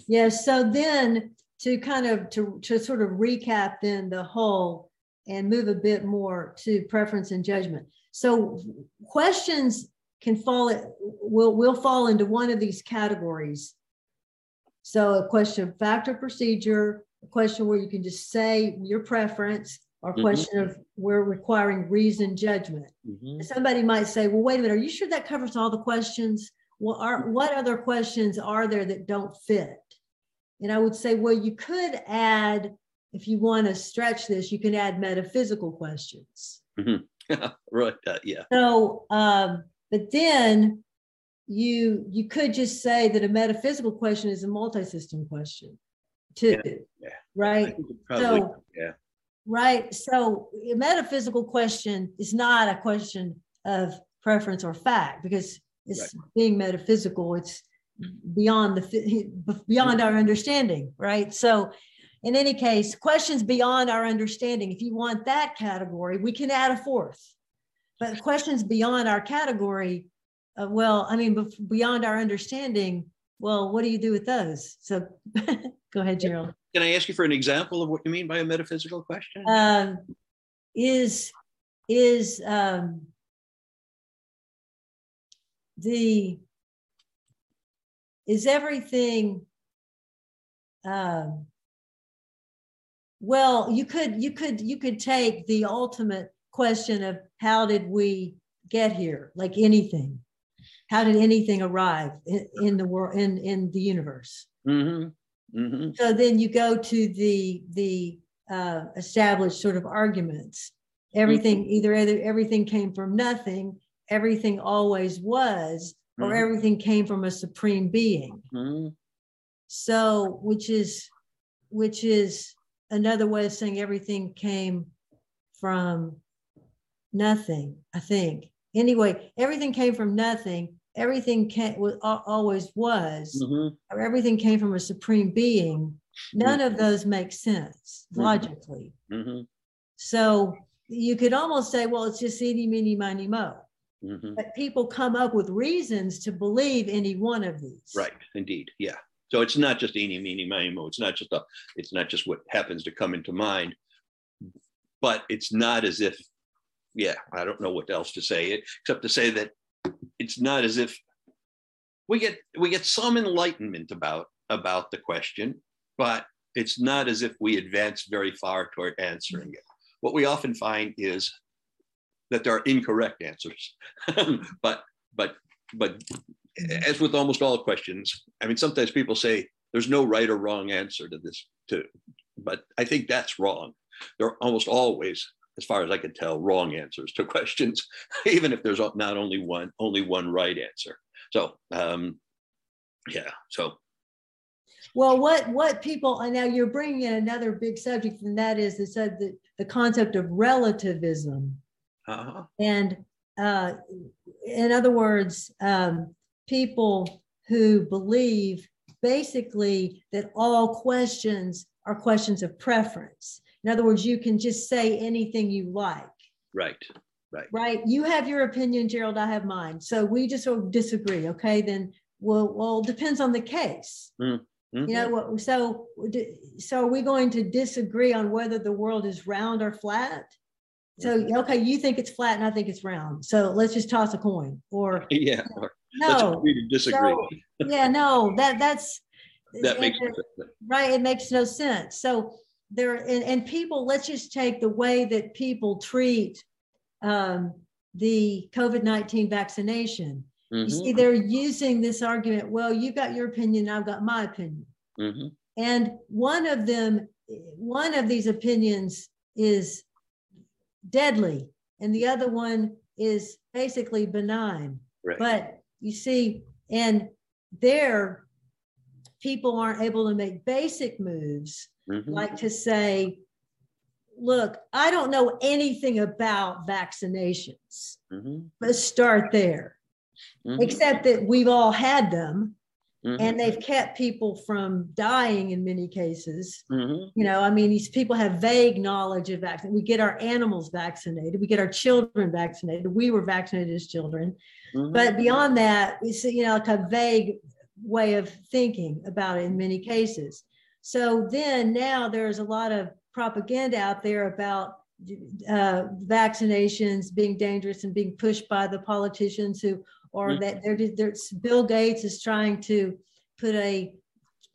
Yes. So then to kind of to, to sort of recap then the whole and move a bit more to preference and judgment. So questions can fall will will fall into one of these categories. So a question of fact or procedure, a question where you can just say your preference, or a mm-hmm. question of we're requiring reason judgment. Mm-hmm. Somebody might say, well, wait a minute, are you sure that covers all the questions? Well, are, what other questions are there that don't fit? And I would say, well, you could add, if you want to stretch this, you can add metaphysical questions. Mm-hmm. right. Uh, yeah. So, um, but then you you could just say that a metaphysical question is a multi-system question too. Yeah. yeah. Right. Probably, so yeah. Right. So a metaphysical question is not a question of preference or fact because it's right. being metaphysical. It's beyond the beyond our understanding right so in any case questions beyond our understanding if you want that category we can add a fourth but questions beyond our category uh, well i mean beyond our understanding well, what do you do with those? So go ahead, Gerald. Can I ask you for an example of what you mean by a metaphysical question? Um, is is um, the is everything um, well you could you could you could take the ultimate question of how did we get here like anything how did anything arrive in, in the world in in the universe mm-hmm. Mm-hmm. so then you go to the the uh, established sort of arguments everything mm-hmm. either, either everything came from nothing everything always was or mm-hmm. everything came from a supreme being mm-hmm. so which is which is another way of saying everything came from nothing i think anyway everything came from nothing everything came was always was mm-hmm. everything came from a supreme being none of those make sense Mm-hmm. logically Mm-hmm. so you could almost say well it's just eeny meeny miny mo Mm-hmm. but people come up with reasons to believe any one of these Right, indeed, yeah. So it's not just eeny, meeny, miny, mo. It's not just a. It's not just what happens to come into mind, but it's not as if, yeah. I don't know what else to say except to say that it's not as if we get we get some enlightenment about about the question, but it's not as if we advance very far toward answering it. What we often find is that there are incorrect answers, but but but as with almost all questions, I mean, sometimes people say there's no right or wrong answer to this, too. but I think that's wrong. There are almost always, as far as I can tell, wrong answers to questions, even if there's not only one, only one right answer. So, um, yeah. So, Well, what what people and now you're bringing in another big subject, and that is the sub- the, the concept of relativism. uh-huh. And uh, in other words, um, people who believe basically that all questions are questions of preference. In other words, you can just say anything you like, right, right. right? You have your opinion, Gerald. I have mine. So we just sort of disagree. Okay, then well, well, depends on the case. Mhm. You know what? So, so are we going to disagree on whether the world is round or flat? So, okay, you think it's flat and I think it's round. So let's just toss a coin. Or yeah. or Let's no, agree to disagree. So- yeah, no, that that's that makes it- right. It makes no sense. So there and, and people. Let's just take the way that people treat um, the COVID nineteen vaccination. You Mhm, see, they're using this argument. Well, you've got your opinion, I've got my opinion. mhm, And one of them, one of these opinions is deadly, and the other one is basically benign. Right. But you see, and there, people aren't able to make basic moves, mhm, like to say, look, I don't know anything about vaccinations. mhm, Let's start there, mhm, except that we've all had them mhm, and they've kept people from dying in many cases. mhm, You know, I mean, these people have vague knowledge of vaccine. We get our animals vaccinated, we get our children vaccinated. We were vaccinated as children. Mhm. But beyond that, it's, you know, like a vague way of thinking about it in many cases. So then now there's a lot of propaganda out there about uh, vaccinations being dangerous and being pushed by the politicians who, or Mhm. that they're, they're, Bill Gates is trying to put a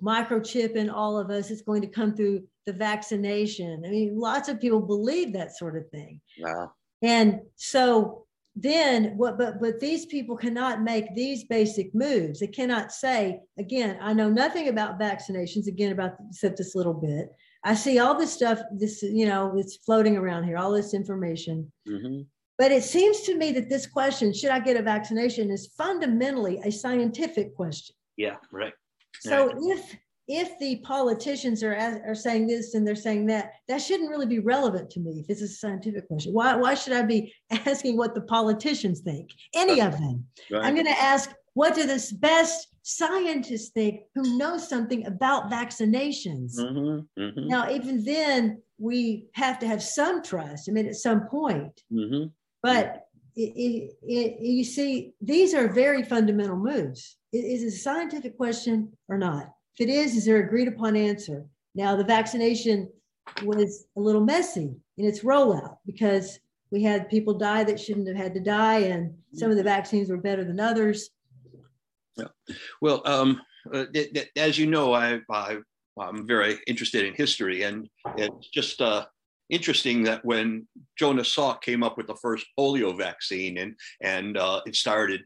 microchip in all of us. It's going to come through the vaccination. I mean, lots of people believe that sort of thing. Wow. And so then what but but these people cannot make these basic moves. They cannot say, again, I know nothing about vaccinations, again, about except this little bit. I see all this stuff, this, you know, it's floating around here, all this information. mhm, But it seems to me that this question, should I get a vaccination, is fundamentally a scientific question. Yeah, right. So if if the politicians are are saying this and they're saying that, that shouldn't really be relevant to me if it's a scientific question. Why why should I be asking what the politicians think? Any of them. I'm going to ask what do the best scientists think who know something about vaccinations? Mhm, mhm, Now, even then, we have to have some trust. I mean, at some point, mhm, but it, it, it, you see, these are very fundamental moves. Is it a scientific question or not? If it is, is there agreed upon answer? Now, the vaccination was a little messy in its rollout because we had people die that shouldn't have had to die, and some of the vaccines were better than others. Yeah. Well, um, uh, as you know, I, I am very interested in history, and it's just uh, interesting that when Jonas Salk came up with the first polio vaccine, and and uh, it started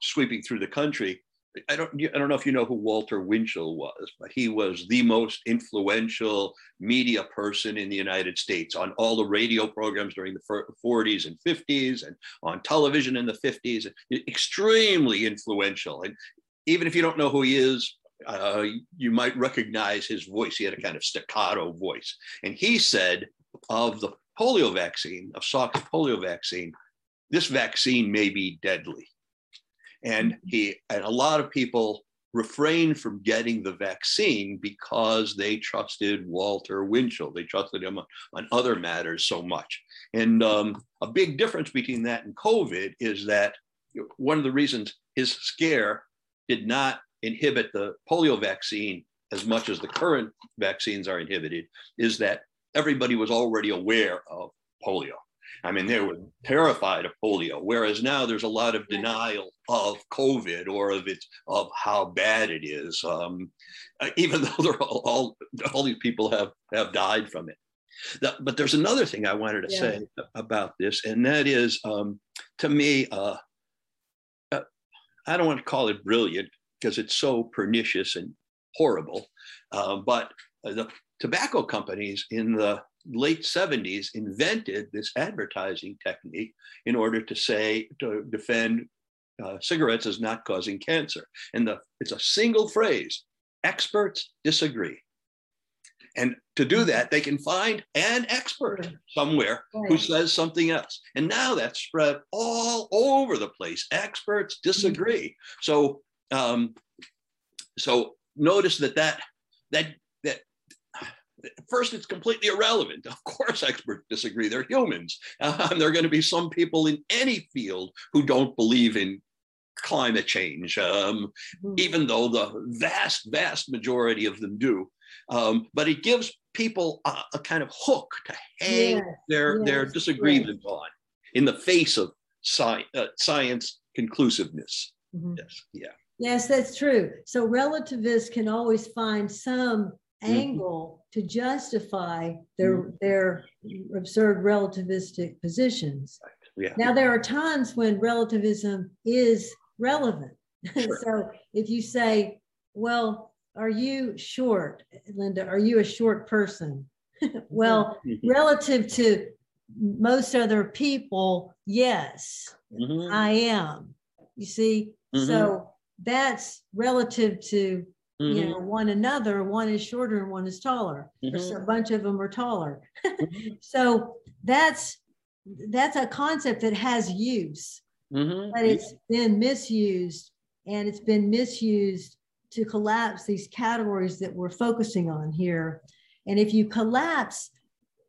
sweeping through the country. I don't I don't know if you know who Walter Winchell was, but he was the most influential media person in the United States on all the radio programs during the 40s and 50s and on television in the 50s. Extremely influential. And even if you don't know who he is, uh, you might recognize his voice. He had a kind of staccato voice. And he said of the polio vaccine, of Salk's polio vaccine, this vaccine may be deadly. And he and a lot of people refrained from getting the vaccine because they trusted Walter Winchell. They trusted him on, on other matters so much. And um, a big difference between that and COVID is that one of the reasons his scare did not inhibit the polio vaccine as much as the current vaccines are inhibited is that everybody was already aware of polio. I mean, they were terrified of polio, whereas now there's a lot of denial of COVID or of it of how bad it is, um, uh, even though they're all, all, all these people have have died from it. but there's another thing I wanted to yeah. say about this, and that is, um, to me, uh, uh, I don't want to call it brilliant because it's so pernicious and horrible, uh, but the tobacco companies in the late 70s invented this advertising technique in order to say to defend uh, cigarettes as not causing cancer. And the, it's a single phrase experts disagree. And to do mm-hmm. that they can find an expert somewhere who says something else. And now that's spread all over the place. Experts disagree. So um, so notice that that that that first it's completely irrelevant. Of course, experts disagree. They're humans. Um, there are going to be some people in any field who don't believe in climate change, um, mm-hmm. even though the vast, vast majority of them do. Um, but it gives people a, a, kind of hook to hang yes, their, yes, their disagreement yes. on in the face of sci- uh, science conclusiveness. Mm-hmm. Yes, yeah. Yes, that's true. So relativists can always find some mm-hmm. angle to justify their mm-hmm. their absurd relativistic positions. Yeah. Now there are times when relativism is relevant. Sure. so if you say, "Well, are you short, Linda? Are you a short person?" well, mm-hmm. relative to most other people, yes, mm-hmm. I am. You see, mm-hmm. so that's relative to Mm-hmm. you know one another one is shorter and one is taller mm-hmm. a bunch of them are taller mm-hmm. so that's that's a concept that has use mm-hmm. but it's been misused and it's been misused to collapse these categories that we're focusing on here and if you collapse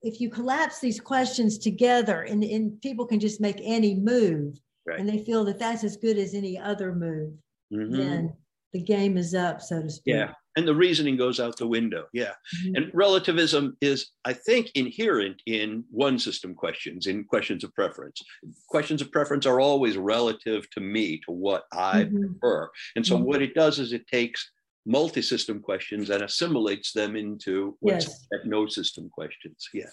if you collapse these questions together and, and people can just make any move right. and they feel that that's as good as any other move mm-hmm. then the game is up, so to speak. Yeah. And the reasoning goes out the window. Yeah. Mm-hmm. And relativism is, I think, inherent in one system questions, in questions of preference. Questions of preference are always relative to me, to what I mm-hmm. prefer. And so mm-hmm. what it does is it takes multi-system questions and assimilates them into what's yes. no system questions. Yeah.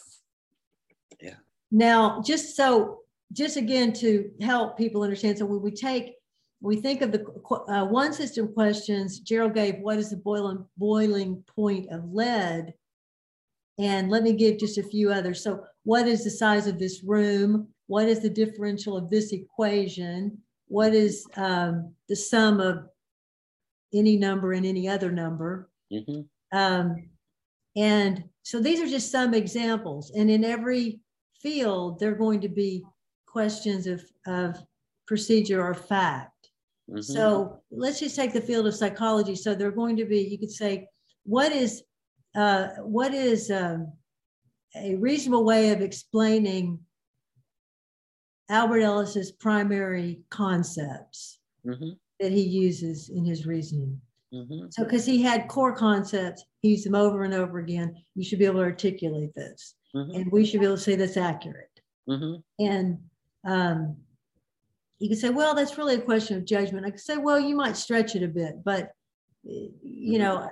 Yeah. Now, just so, just again to help people understand, so when we take we think of the uh, one system questions, Gerald gave what is the boiling, boiling point of lead? And let me give just a few others. So what is the size of this room? What is the differential of this equation? What is um, the sum of any number and any other number? Mm-hmm. Um, and so these are just some examples. And in every field, they're going to be questions of, of procedure or fact. Mm-hmm. So let's just take the field of psychology. So they're going to be, you could say, what is uh, what is um, a reasonable way of explaining Albert Ellis's primary concepts? Mm-hmm. that he uses in his reasoning. Mm-hmm. So, because he had core concepts, he used them over and over again. You should be able to articulate this, mm-hmm. and we should be able to say that's accurate. Mm-hmm. And um, you could say, well, that's really a question of judgment. I could say, well, you might stretch it a bit, but you know,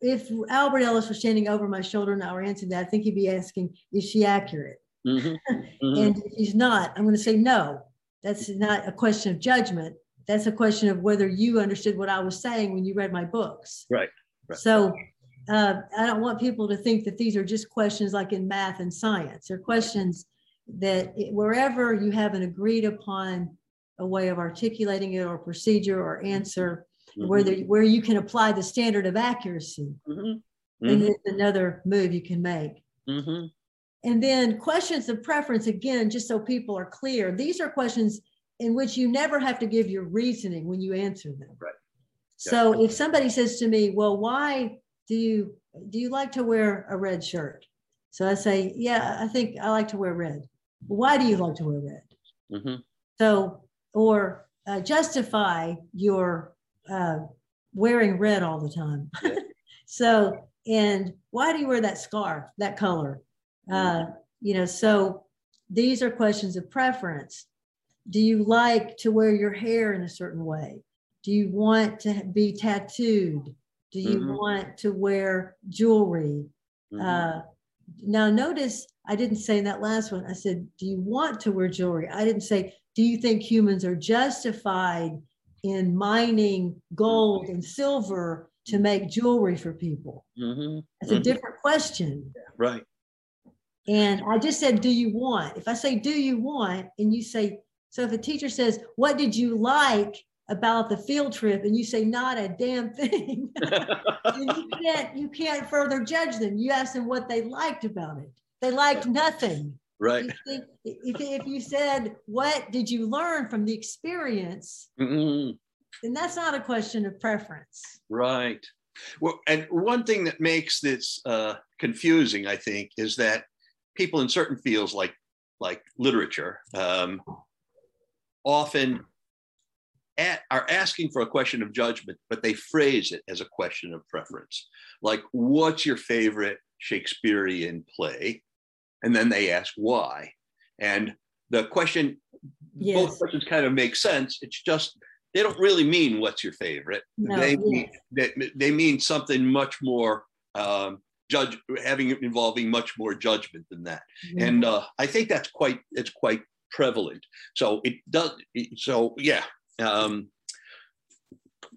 if Albert Ellis was standing over my shoulder and I were answering that, I think he'd be asking, is she accurate? Mm-hmm. Mm-hmm. and if he's not, I'm going to say, no, that's not a question of judgment. That's a question of whether you understood what I was saying when you read my books. Right. right. So uh, I don't want people to think that these are just questions like in math and science. They're questions that wherever you have an agreed upon a way of articulating it or procedure or answer, mm-hmm. where, where you can apply the standard of accuracy, mm-hmm. and it's another move you can make. Mm-hmm. And then questions of preference, again, just so people are clear, these are questions in which you never have to give your reasoning when you answer them. Right. So yeah. if somebody says to me, well, why do you do you like to wear a red shirt? So I say, yeah, I think I like to wear red. Why do you like to wear red? Mm-hmm. So, or uh, justify your uh, wearing red all the time. Yeah. so, and why do you wear that scarf, that color? Uh, you know, so these are questions of preference. Do you like to wear your hair in a certain way? Do you want to be tattooed? Do you mm-hmm. want to wear jewelry? Mm-hmm. Uh, now, notice I didn't say in that last one, I said, Do you want to wear jewelry? I didn't say, Do you think humans are justified in mining gold and silver to make jewelry for people? Mm-hmm. That's a mm-hmm. different question. Right. And I just said, do you want? If I say, do you want? And you say, so if a teacher says, what did you like about the field trip? And you say, not a damn thing. you can't, you can't further judge them. You ask them what they liked about it. They liked nothing. Right. If, if, if you said, what did you learn from the experience? Mm-hmm. Then that's not a question of preference. Right. Well, and one thing that makes this uh, confusing, I think, is that people in certain fields like like literature um, often at, are asking for a question of judgment, but they phrase it as a question of preference. Like, what's your favorite Shakespearean play? And then they ask why. And the question, yes. both questions kind of make sense. It's just they don't really mean what's your favorite. No, they, yes. mean, they, they mean something much more um, judge having involving much more judgment than that mm-hmm. and uh, i think that's quite it's quite prevalent so it does so yeah um,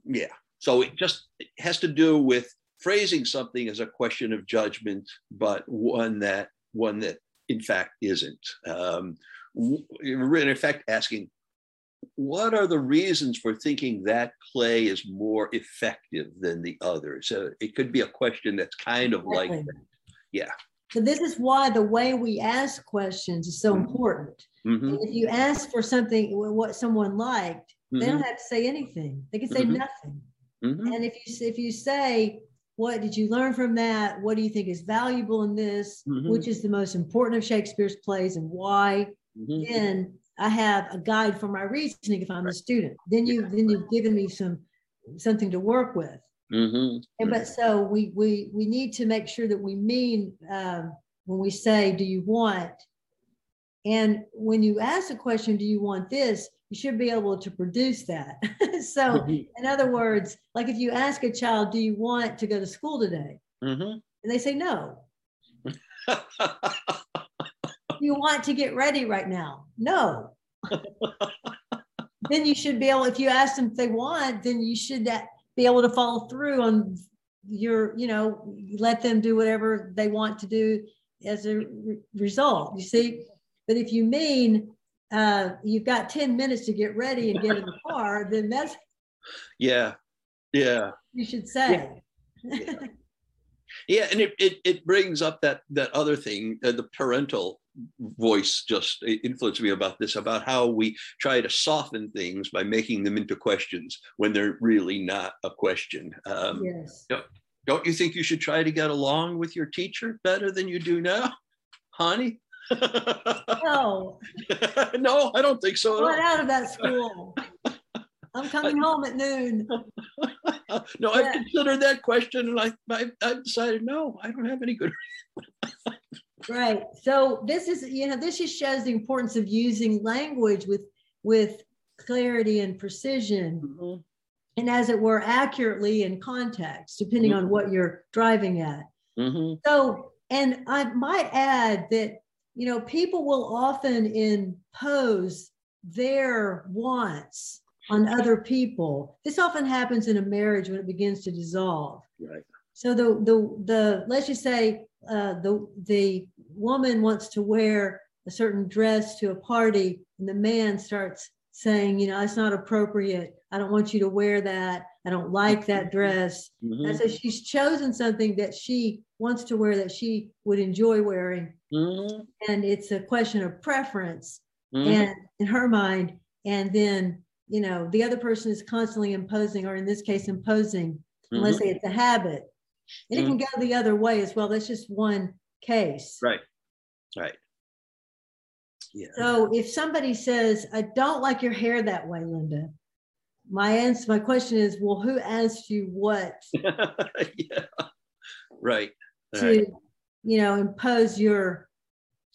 yeah so it just it has to do with phrasing something as a question of judgment but one that one that in fact isn't um, in effect asking what are the reasons for thinking that play is more effective than the other? So it could be a question that's kind of like that. Yeah. So this is why the way we ask questions is so mm-hmm. important. Mm-hmm. If you ask for something, what someone liked, mm-hmm. they don't mm-hmm. have to say anything. They can say mm-hmm. nothing. Mm-hmm. And if you if you say, "What did you learn from that? What do you think is valuable in this? Which is the most important of Shakespeare's plays, and why?" Then I have a guide for my reasoning if I'm right. a student. Then you then you've given me some something to work with. Mm-hmm. And but so we we we need to make sure that we mean um, when we say, "Do you want?" And when you ask a question, "Do you want this?" You should be able to produce that. so, mm-hmm. in other words, like if you ask a child, "Do you want to go to school today?" Mm-hmm. and they say no. you want to get ready right now? No. then you should be able, if you ask them if they want, then you should be able to follow through on your, you know, let them do whatever they want to do as a re- result. You see, but if you mean uh, you've got 10 minutes to get ready and get in the car, then that's yeah, yeah. You should say. Yeah. yeah and it, it, it brings up that that other thing uh, the parental voice just influenced me about this about how we try to soften things by making them into questions when they're really not a question um, yes. Don't, don't you think you should try to get along with your teacher better than you do now honey no no i don't think so Get out of that school I'm coming home at noon. no, I've considered that question and I, I, I've decided, no, I don't have any good. right. So this is, you know, this just shows the importance of using language with, with clarity and precision. Mm-hmm. And as it were, accurately in context, depending mm-hmm. on what you're driving at. Mm-hmm. So, and I might add that, you know, people will often impose their wants on other people. This often happens in a marriage when it begins to dissolve. Right. So the the the let's just say uh, the the woman wants to wear a certain dress to a party, and the man starts saying, you know, it's not appropriate. I don't want you to wear that. I don't like that dress. Mm-hmm. And so she's chosen something that she wants to wear that she would enjoy wearing. Mm-hmm. And it's a question of preference mm-hmm. and in her mind. And then, you know, the other person is constantly imposing, or in this case, imposing, mm-hmm. let's say it's a habit. And it can mm-hmm. go the other way as well. That's just one case. Right. Right. Yeah. So if somebody says, I don't like your hair that way, Linda, my answer, my question is, well, who asked you what? yeah. Right. To, right. you know, impose your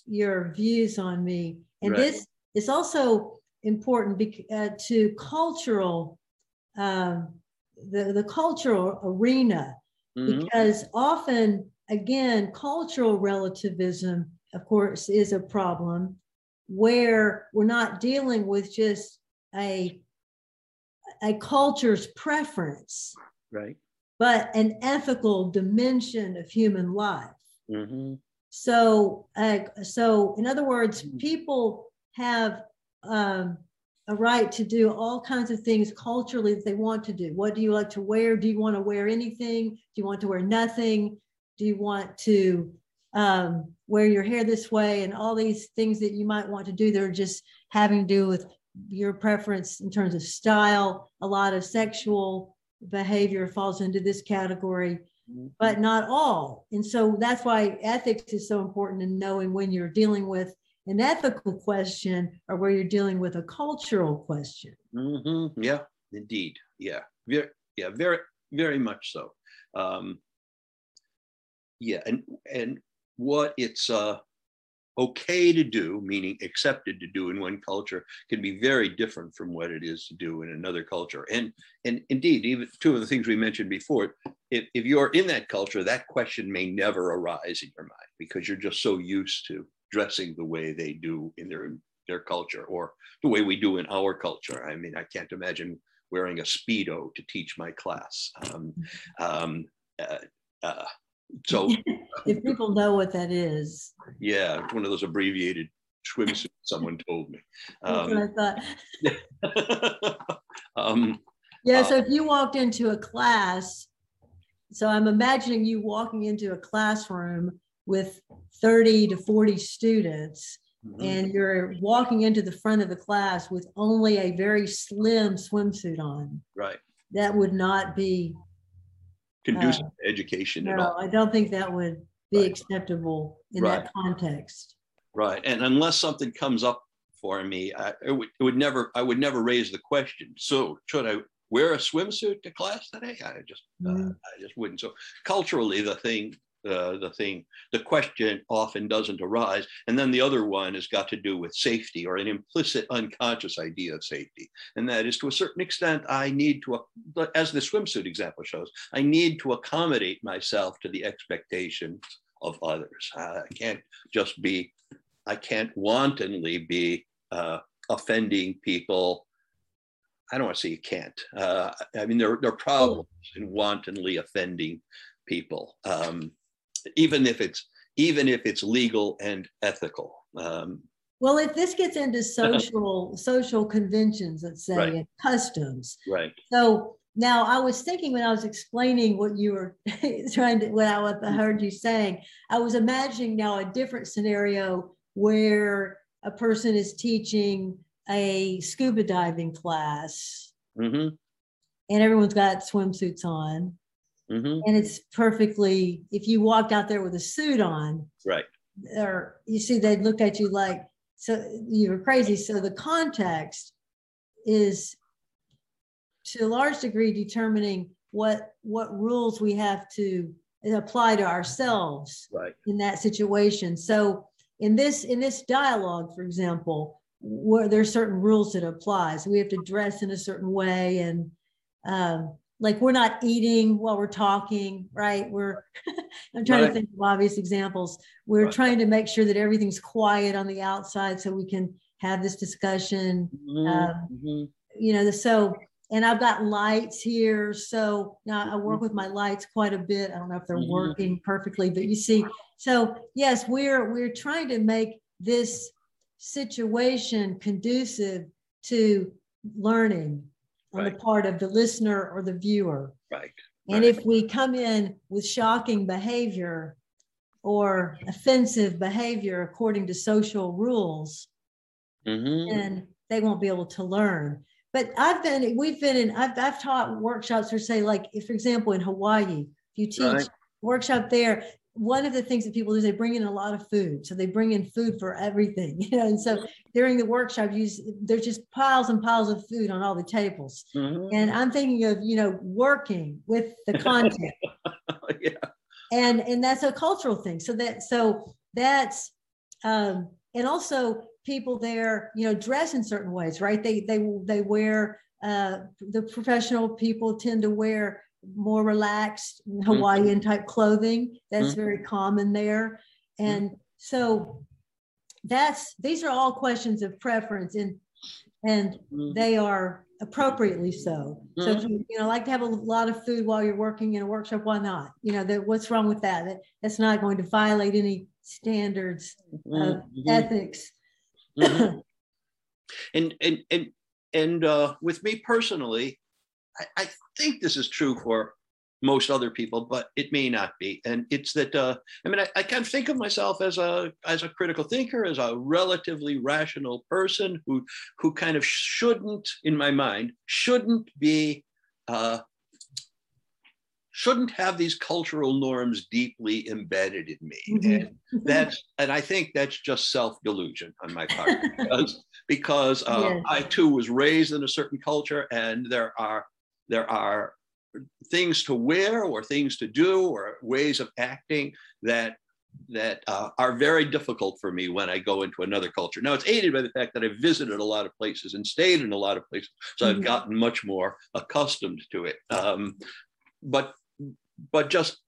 your views on me. And right. this is also important bec- uh, to cultural, um, the, the cultural arena, mm-hmm. because often, again, cultural relativism, of course, is a problem where we're not dealing with just a a culture's preference, right? But an ethical dimension of human life. Mm-hmm. So, uh, so in other words, mm-hmm. people have um, a right to do all kinds of things culturally that they want to do. What do you like to wear? Do you want to wear anything? Do you want to wear nothing? Do you want to um, wear your hair this way? And all these things that you might want to do that are just having to do with your preference in terms of style. A lot of sexual behavior falls into this category, mm-hmm. but not all. And so that's why ethics is so important in knowing when you're dealing with an ethical question or where you're dealing with a cultural question. Mm-hmm. Yeah, indeed. Yeah, very, yeah, very, very much so. Um, yeah, and and what it's uh, okay to do, meaning accepted to do in one culture, can be very different from what it is to do in another culture. And and indeed, even two of the things we mentioned before, if, if you're in that culture, that question may never arise in your mind because you're just so used to dressing the way they do in their their culture or the way we do in our culture. I mean, I can't imagine wearing a speedo to teach my class. Um, um, uh, uh, so, if people know what that is, yeah, it's one of those abbreviated swimsuits. Someone told me. Um, That's what I thought. um, yeah. So uh, if you walked into a class, so I'm imagining you walking into a classroom with 30 to 40 students mm-hmm. and you're walking into the front of the class with only a very slim swimsuit on. Right. That would not be conducive uh, to education no, at all. I don't think that would be right. acceptable in that context. Right. And unless something comes up for me, I, it, would, it would never, I would never raise the question. So should I wear a swimsuit to class today? I just, uh, mm-hmm. I just wouldn't. So culturally, the thing uh, the thing, the question often doesn't arise. And then the other one has got to do with safety or an implicit unconscious idea of safety. And that is to a certain extent, I need to, as the swimsuit example shows, I need to accommodate myself to the expectations of others. I can't just be, I can't wantonly be uh, offending people I don't want to say you can't. Uh, I mean, there, there are problems in wantonly offending people. Um, even if it's even if it's legal and ethical. Um, well, if this gets into social social conventions, let's say, right. and customs, right? So now I was thinking when I was explaining what you were trying to, what I, what I heard you saying, I was imagining now a different scenario where a person is teaching a scuba diving class, mm-hmm. and everyone's got swimsuits on, Mm-hmm. And it's perfectly, if you walked out there with a suit on, right? Or you see, they'd look at you like, so you were crazy. So the context is to a large degree determining what what rules we have to apply to ourselves right. in that situation. So in this in this dialogue, for example, where there are certain rules that apply. So we have to dress in a certain way and um, like we're not eating while we're talking, right? We're I'm trying right. to think of obvious examples. We're right. trying to make sure that everything's quiet on the outside so we can have this discussion. Mm-hmm. Um, mm-hmm. You know, so and I've got lights here. So now I work with my lights quite a bit. I don't know if they're mm-hmm. working perfectly, but you see, so yes, we're we're trying to make this situation conducive to learning on right. the part of the listener or the viewer. Right. And right. if we come in with shocking behavior or offensive behavior according to social rules, mm-hmm. then they won't be able to learn. But I've been, we've been in, I've, I've taught workshops for say, like, if, for example, in Hawaii, if you teach right. workshop there, one of the things that people do is they bring in a lot of food. So they bring in food for everything, you know. And so during the workshop, you, there's just piles and piles of food on all the tables. Mm-hmm. And I'm thinking of, you know, working with the content. yeah. And and that's a cultural thing. So that so that's um, and also people there, you know, dress in certain ways, right? They they they wear uh, the professional people tend to wear more relaxed mm-hmm. Hawaiian type clothing. That's mm-hmm. very common there. And so that's these are all questions of preference and and mm-hmm. they are appropriately so. So if you, know like to have a lot of food while you're working in a workshop, why not? You know, that what's wrong with that? that that's not going to violate any standards of mm-hmm. ethics. Mm-hmm. and and and and uh, with me personally, I, I, think this is true for most other people, but it may not be. And it's that uh, I mean, I, I kind of think of myself as a as a critical thinker, as a relatively rational person who who kind of shouldn't, in my mind, shouldn't be uh, shouldn't have these cultural norms deeply embedded in me. Mm-hmm. And that's and I think that's just self-delusion on my part because because uh. I too was raised in a certain culture and there are there are things to wear or things to do or ways of acting that that uh, are very difficult for me when I go into another culture. Now it's aided by the fact that I've visited a lot of places and stayed in a lot of places, so mm-hmm. I've gotten much more accustomed to it. Um, but but just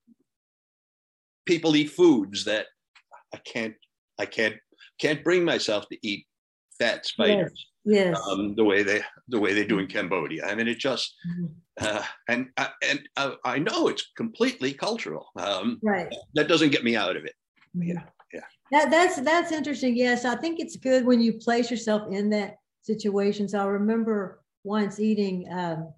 people eat foods that I can't I can't can't bring myself to eat fat spiders. Yes. Um, the way they the way they do in Cambodia. I mean, it just mm-hmm. uh, and uh, and uh, I know it's completely cultural. Um, right. That doesn't get me out of it. Mm-hmm. Yeah. Yeah. That, that's that's interesting. Yes, I think it's good when you place yourself in that situation. So I remember once eating um,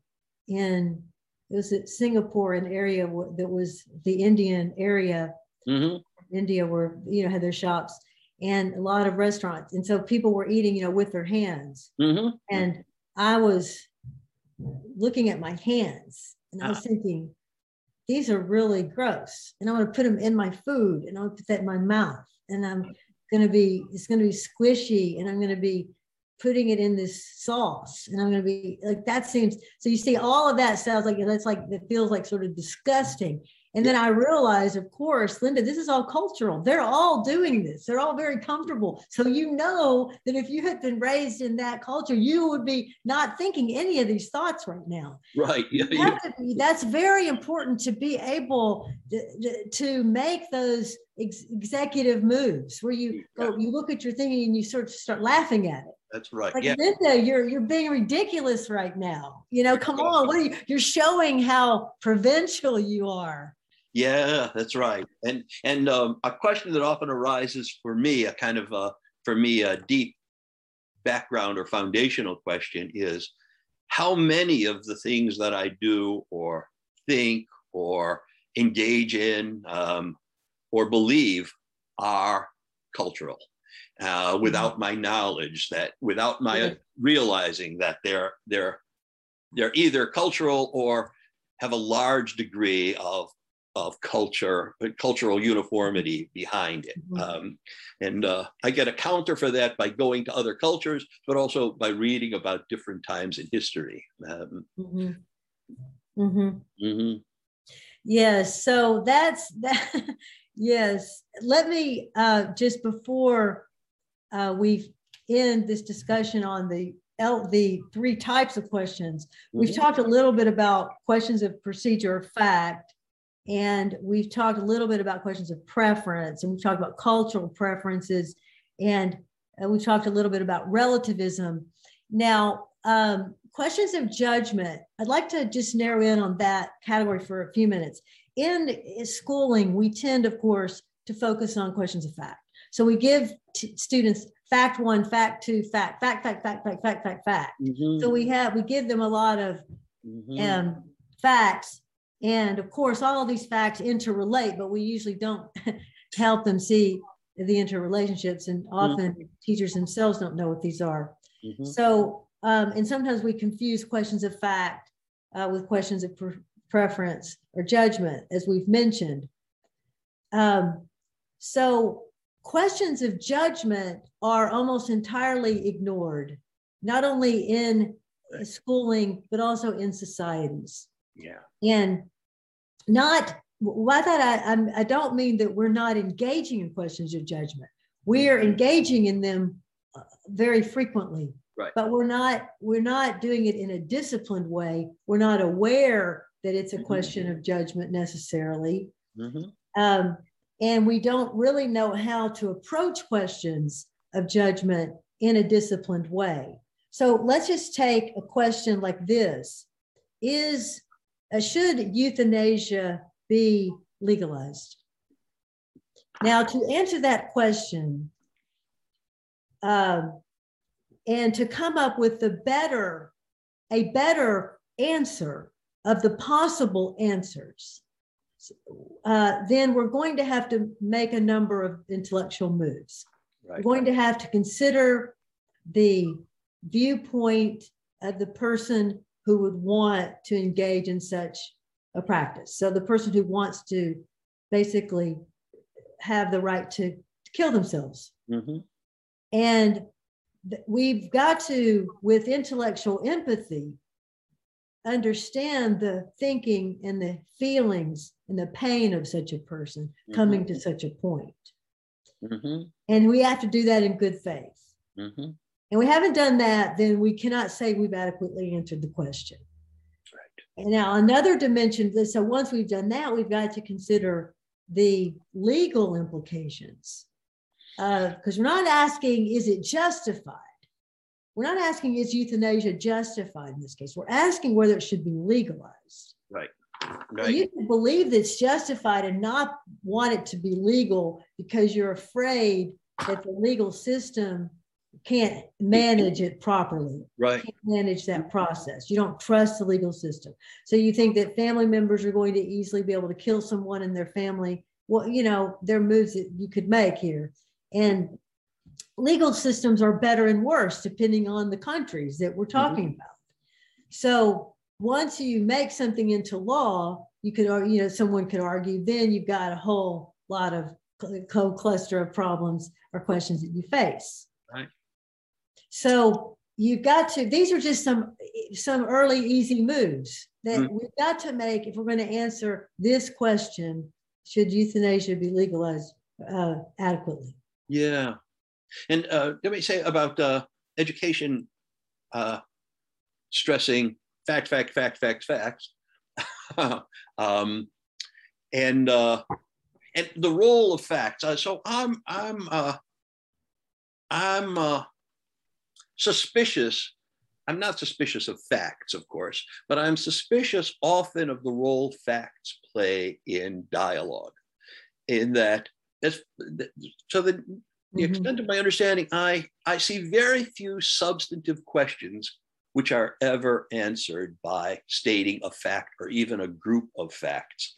in it was at Singapore, an area that was the Indian area, mm-hmm. India, where you know had their shops and a lot of restaurants, and so people were eating, you know, with their hands. Mm-hmm. And I was looking at my hands, and I was ah. thinking, these are really gross, and I want to put them in my food, and I'm going to put that in my mouth, and I'm going to be, it's going to be squishy, and I'm going to be putting it in this sauce and i'm going to be like that seems so you see all of that sounds like that's like it feels like sort of disgusting and then I realized, of course, Linda, this is all cultural. They're all doing this. They're all very comfortable. So you know that if you had been raised in that culture, you would be not thinking any of these thoughts right now. Right. Yeah, yeah. Be, that's very important to be able to, to make those ex- executive moves where you go, you look at your thing and you sort of start laughing at it. That's right. Like yeah. Linda, you're you're being ridiculous right now. You know, come on. What are you? You're showing how provincial you are. Yeah, that's right. And and um, a question that often arises for me, a kind of uh, for me a deep background or foundational question is how many of the things that I do or think or engage in um, or believe are cultural uh, mm-hmm. without my knowledge that without my yeah. realizing that they're they're they're either cultural or have a large degree of of culture, cultural uniformity behind it. Mm-hmm. Um, and uh, I get a counter for that by going to other cultures, but also by reading about different times in history. Um, mm-hmm. Mm-hmm. mm-hmm. Yes, so that's that. yes, let me uh, just before uh, we end this discussion on the L, the three types of questions. We've mm-hmm. talked a little bit about questions of procedure or fact, and we've talked a little bit about questions of preference, and we've talked about cultural preferences, and uh, we've talked a little bit about relativism. Now, um, questions of judgment, I'd like to just narrow in on that category for a few minutes. In schooling, we tend, of course, to focus on questions of fact. So we give t- students fact one, fact two, fact, fact, fact, fact, fact, fact, fact, fact. Mm-hmm. So we have we give them a lot of mm-hmm. um, facts, and of course, all of these facts interrelate, but we usually don't help them see the interrelationships, and often mm-hmm. teachers themselves don't know what these are. Mm-hmm. So, um, and sometimes we confuse questions of fact uh, with questions of pre- preference or judgment, as we've mentioned. Um, so questions of judgment are almost entirely ignored, not only in schooling, but also in societies. Yeah. And not, by that, I, I'm, I don't mean that we're not engaging in questions of judgment. We are mm-hmm. engaging in them uh, very frequently. Right. But we're not we're not doing it in a disciplined way. We're not aware that it's a mm-hmm. question of judgment necessarily. Mm-hmm. Um, and we don't really know how to approach questions of judgment in a disciplined way. So let's just take a question like this Is should euthanasia be legalized? Now, to answer that question, um, and to come up with the better, a better answer of the possible answers, uh, then we're going to have to make a number of intellectual moves. Right. We're going to have to consider the viewpoint of the person who would want to engage in such a practice. So the person who wants to basically have the right to, kill themselves. Mm-hmm. And th- we've got to, with intellectual empathy, understand the thinking and the feelings and the pain of such a person mm-hmm. coming to such a point. Mm-hmm. And we have to do that in good faith. And we haven't done that, then we cannot say we've adequately answered the question. Right. And now another dimension, so once we've done that, we've got to consider the legal implications. Because uh, we're not asking, is it justified? We're not asking is euthanasia justified in this case. We're asking whether it should be legalized. Right. Right. You can believe that it's justified and not want it to be legal because you're afraid that the legal system can't manage it properly. Right. Can't manage that process. You don't trust the legal system. So you think that family members are going to easily be able to kill someone in their family. Well, you know, there are moves that you could make here. And legal systems are better and worse depending on the countries that we're mm-hmm. talking mm-hmm. about. So once you make something into law, you could, you know, someone could argue, then you've got a whole lot of co-cluster of problems or questions that you face. So you've got to, these are just some, some early easy moves that mm-hmm. we've got to make if we're going to answer this question, should euthanasia be legalized uh, adequately? Yeah. And uh, let me say about uh, education uh, stressing fact, fact, fact, facts, facts. um, and uh, and the role of facts. Uh, so I'm I'm uh, I'm uh, suspicious. I'm not suspicious of facts, of course, but I'm suspicious often of the role facts play in dialogue. In that, so the the mm-hmm. extent of my understanding, I, I see very few substantive questions which are ever answered by stating a fact or even a group of facts.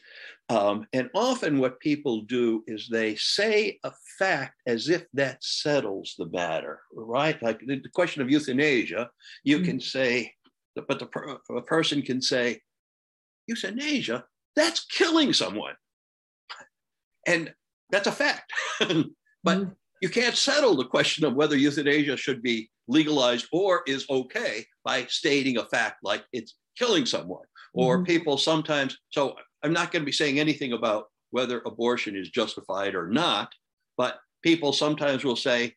Um, and often, what people do is they say a fact as if that settles the matter, right? Like the, the question of euthanasia, you mm-hmm. can say, but the, a person can say, euthanasia, that's killing someone. and that's a fact. but Mhm. You can't settle the question of whether euthanasia should be legalized or is okay by stating a fact like it's killing someone. Or Mhm. people sometimes, so I'm not going to be saying anything about whether abortion is justified or not, but people sometimes will say,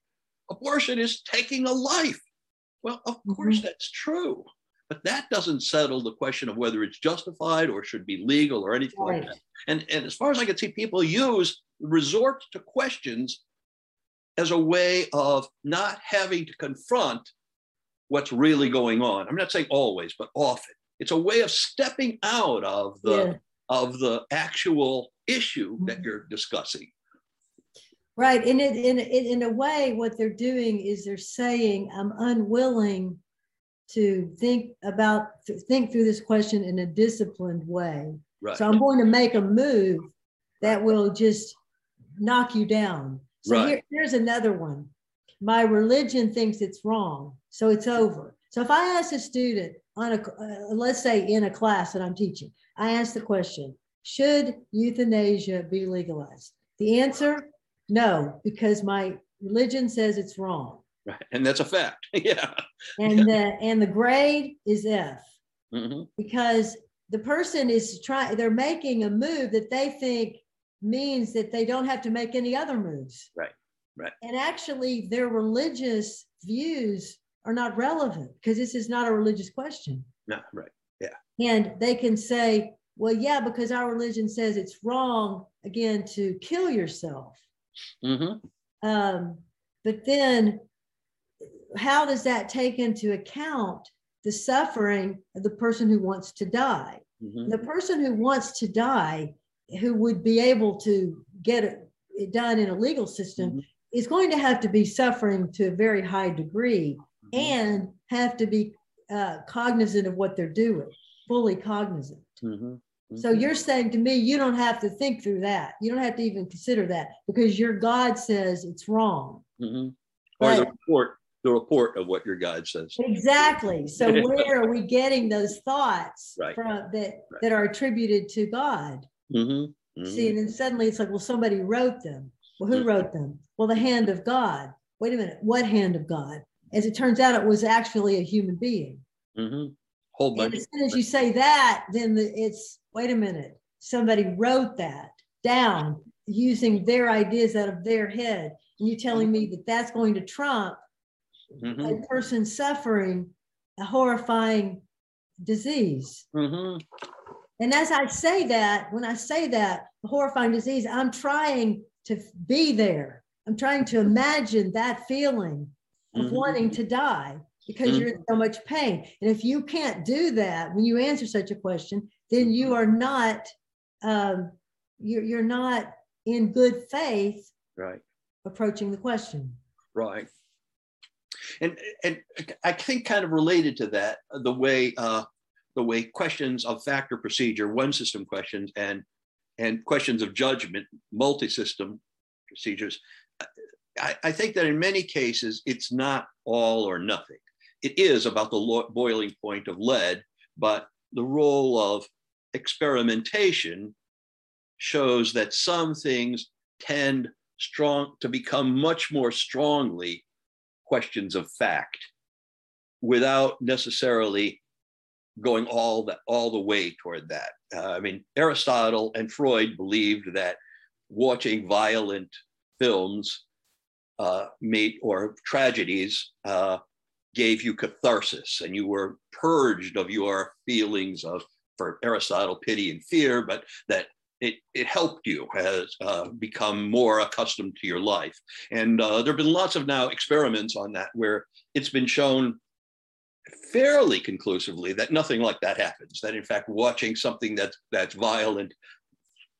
abortion is taking a life. Well, of course that's true, but that doesn't settle the question of whether it's justified or should be legal or anything like that. And, and as far as I can see, people use resort to questions as a way of not having to confront what's really going on. I'm not saying always, but often. It's a way of stepping out of the Yeah. of the actual issue that Mhm. you're discussing. Right. And it, in, in, in a way, what they're doing is they're saying, I'm unwilling to think about, to think through this question in a disciplined way. Right. So I'm going to make a move that will just knock you down. So Right. here, here's another one. My religion thinks it's wrong, so it's over. So if I ask a student on a, uh, let's say in a class that I'm teaching, I ask the question, should euthanasia be legalized? The answer, no, because my religion says it's wrong. right. And that's a fact. yeah. And the, and the grade is F Mhm. because the person is trying, they're making a move that they think means that they don't have to make any other moves. Right, right. And actually, their religious views are not relevant because this is not a religious question. No, right. Yeah. And they can say, well, yeah, because our religion says it's wrong, again, to kill yourself. Mm-hmm. Um, but then, how does that take into account the suffering of the person who wants to die? hmm The person who wants to die, who would be able to get it, done in a legal system, Mhm. is going to have to be suffering to a very high degree and have to be uh, cognizant of what they're doing, fully cognizant. hmm So you're saying to me, you don't have to think through that. You don't have to even consider that because your God says it's wrong. hmm Or the report, the report of what your guide says. Exactly. So where are we getting those thoughts Right. from that Right. that are attributed to God? Hmm See, and then suddenly it's like, well, somebody wrote them. Well, who Mhm. wrote them? Well, the hand of God. Wait a minute, what hand of God? As it turns out, it was actually a human being. hmm Whole And bunch. as soon as you say that, then the, it's wait a minute, somebody wrote that down using their ideas out of their head. And you're telling me that that's going to trump a person suffering a horrifying disease. hmm And as I say that, when I say that, the horrifying disease, I'm trying to be there. I'm trying to imagine that feeling of Mhm. wanting to die because you're in so much pain. And if you can't do that when you answer such a question, then you are not um, you're, you're not in good faith Right. approaching the question. Right. And and I think kind of related to that, the way uh, the way questions of fact or procedure, one system questions, and and questions of judgment, multi-system procedures. I, I think that in many cases it's not all or nothing. It is about the boiling point of lead, but the role of experimentation shows that some things tend strong to become much more strongly questions of fact without necessarily going all the all the way toward that. Uh, I mean, Aristotle and Freud believed that watching violent films uh, made or tragedies uh, gave you catharsis, and you were purged of your feelings of, for Aristotle, pity and fear, but that it, it helped you has uh, become more accustomed to your life. And uh, there have been lots of now experiments on that where it's been shown fairly conclusively that nothing like that happens. That in fact, watching something that's that's violent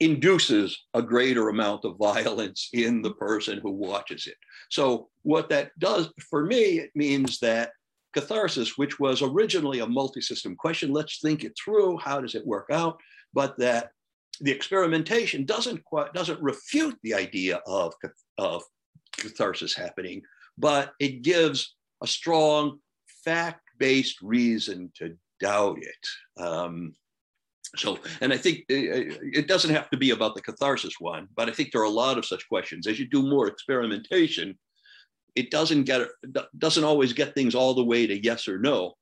induces a greater amount of violence in the person who watches it. So what that does for me, it means that catharsis, which was originally a multi-system question, let's think it through. How does it work out? But that the experimentation doesn't quite doesn't refute the idea of, of catharsis happening, but it gives a strong fact-based reason to doubt it. Um, so, and I think it doesn't have to be about the catharsis one, but I think there are a lot of such questions. As you do more experimentation, it doesn't get doesn't always get things all the way to yes or no,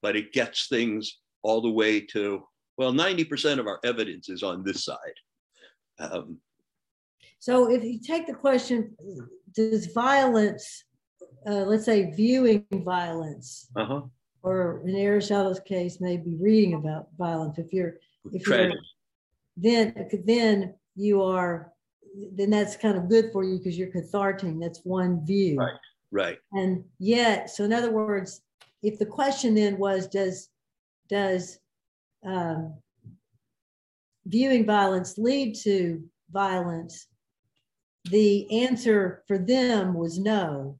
but it gets things all the way to well, ninety percent of our evidence is on this side. Um, so, if you take the question, does violence, uh, let's say, viewing violence, uh-huh. Or in Aristotle's case, maybe reading about violence, if you're if you're, then then you are then that's kind of good for you because you're catharting. That's one view. Right. Right. And yet, so in other words, if the question then was, does does um, viewing violence lead to violence? The answer for them was no,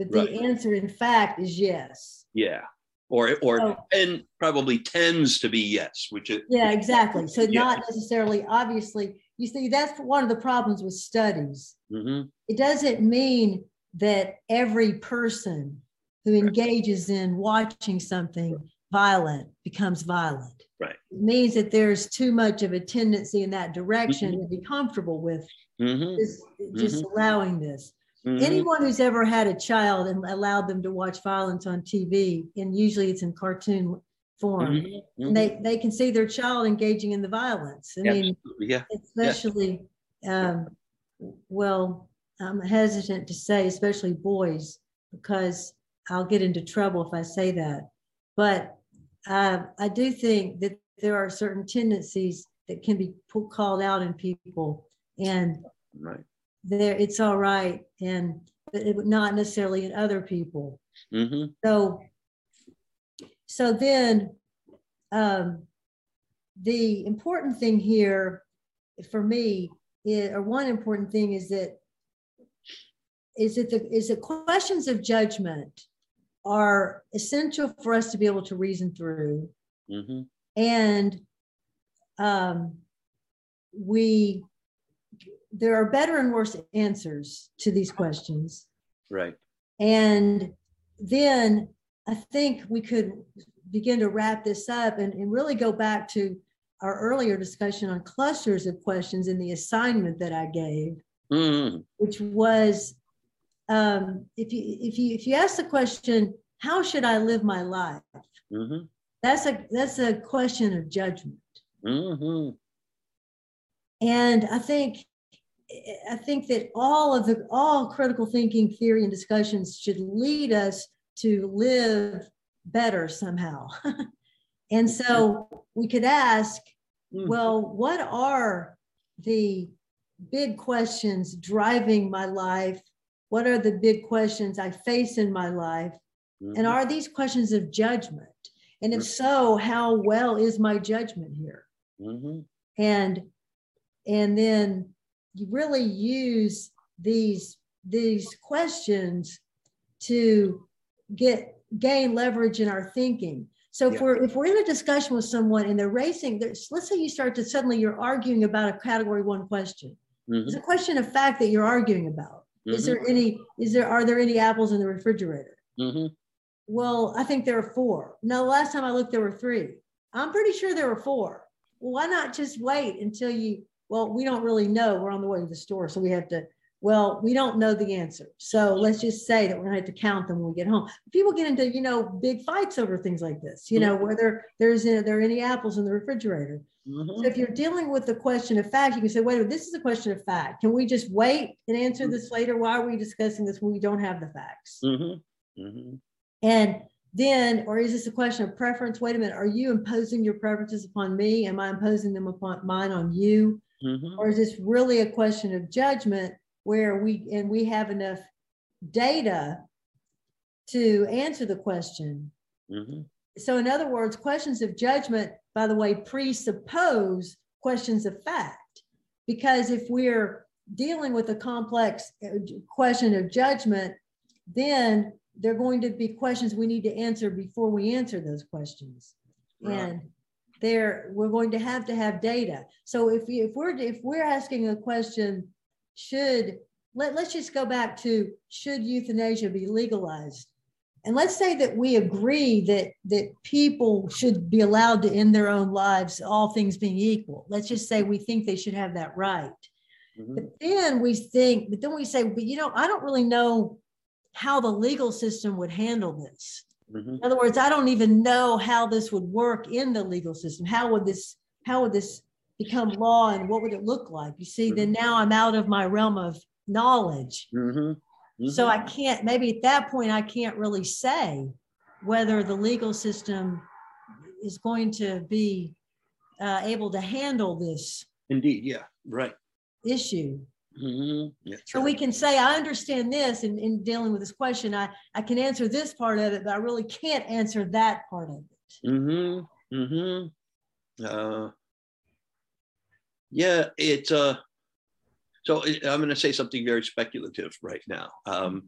but the right. answer, in fact, is yes. Yeah or or oh. and probably tends to be yes which is yeah exactly so yeah. not necessarily obviously you see that's one of the problems with studies mm-hmm. it doesn't mean that every person who engages in watching something violent becomes violent right it means that there's too much of a tendency in that direction mm-hmm. to be comfortable with mm-hmm. just, just mm-hmm. allowing this Mm-hmm. Anyone who's ever had a child and allowed them to watch violence on TV, and usually it's in cartoon form, mm-hmm. mm-hmm. they they can see their child engaging in the violence. I mean, yeah, especially, yeah. Um, well, I'm hesitant to say, especially boys, because I'll get into trouble if I say that. But uh, I do think that there are certain tendencies that can be pulled, called out in people, and right there it's all right and it not necessarily in other people mm-hmm. so so then um, the important thing here for me is, or one important thing is that is that the is that questions of judgment are essential for us to be able to reason through mm-hmm. and um, we there are better and worse answers to these questions. Right. And then I think we could begin to wrap this up and, and really go back to our earlier discussion on clusters of questions in the assignment that I gave, mm-hmm. which was um, if you if you if you ask the question, how should I live my life? Mm-hmm. That's a that's a question of judgment. Mm-hmm. And I think I think that all of the all critical thinking theory and discussions should lead us to live better somehow. and so we could ask, mm. well, what are the big questions driving my life? What are the big questions I face in my life? Mm-hmm. And are these questions of judgment? And if so, how well is my judgment here? Mm-hmm. And and then really use these these questions to get gain leverage in our thinking so if yeah. we're if we're in a discussion with someone and they're racing let's say you start to suddenly you're arguing about a category one question mm-hmm. it's a question of fact that you're arguing about mm-hmm. is there any is there are there any apples in the refrigerator mm-hmm. well i think there are four now last time i looked there were three i'm pretty sure there were four well, why not just wait until you well, we don't really know. We're on the way to the store. So we have to, well, we don't know the answer. So let's just say that we're going to have to count them when we get home. People get into, you know, big fights over things like this, you know, mm-hmm. whether there's a, there are any apples in the refrigerator. Mm-hmm. So if you're dealing with the question of fact, you can say, wait a minute, this is a question of fact. Can we just wait and answer mm-hmm. this later? Why are we discussing this when we don't have the facts? Mm-hmm. Mm-hmm. And then, or is this a question of preference? Wait a minute, are you imposing your preferences upon me? Am I imposing them upon mine on you? Mm-hmm. Or is this really a question of judgment where we and we have enough data to answer the question? Mm-hmm. So, in other words, questions of judgment, by the way, presuppose questions of fact. Because if we're dealing with a complex uh, question of judgment, then they're going to be questions we need to answer before we answer those questions. Right. And there we're going to have to have data. So if, if we're if we're asking a question should let, let's just go back to should euthanasia be legalized? And let's say that we agree that that people should be allowed to end their own lives all things being equal. Let's just say we think they should have that right. Mm-hmm. but then we think but then we say but you know i don't really know how the legal system would handle this mm-hmm. in other words i don't even know how this would work in the legal system how would this how would this become law and what would it look like you see mm-hmm. then now i'm out of my realm of knowledge mm-hmm. Mm-hmm. So I can't, maybe at that point, I can't really say whether the legal system is going to be uh, able to handle this. Indeed, yeah, right. Issue. Mm-hmm. so right. we can say, I understand this in, in dealing with this question. I, I can answer this part of it, but I really can't answer that part of it. Mm-hmm. Mm-hmm. Uh, yeah, it's uh so I'm going to say something very speculative right now. Um,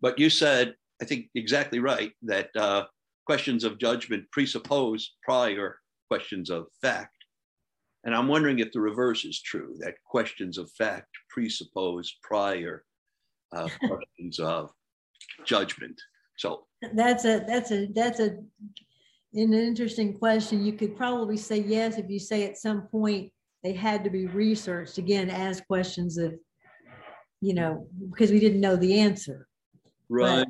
but you said, I think exactly right, that uh, questions of judgment presuppose prior questions of fact. And I'm wondering if the reverse is true, that questions of fact presuppose prior uh, questions of judgment. So that's a that's a that's a an interesting question. You could probably say yes if you say at some point they had to be researched again as questions of, you know, because we didn't know the answer. Right. But,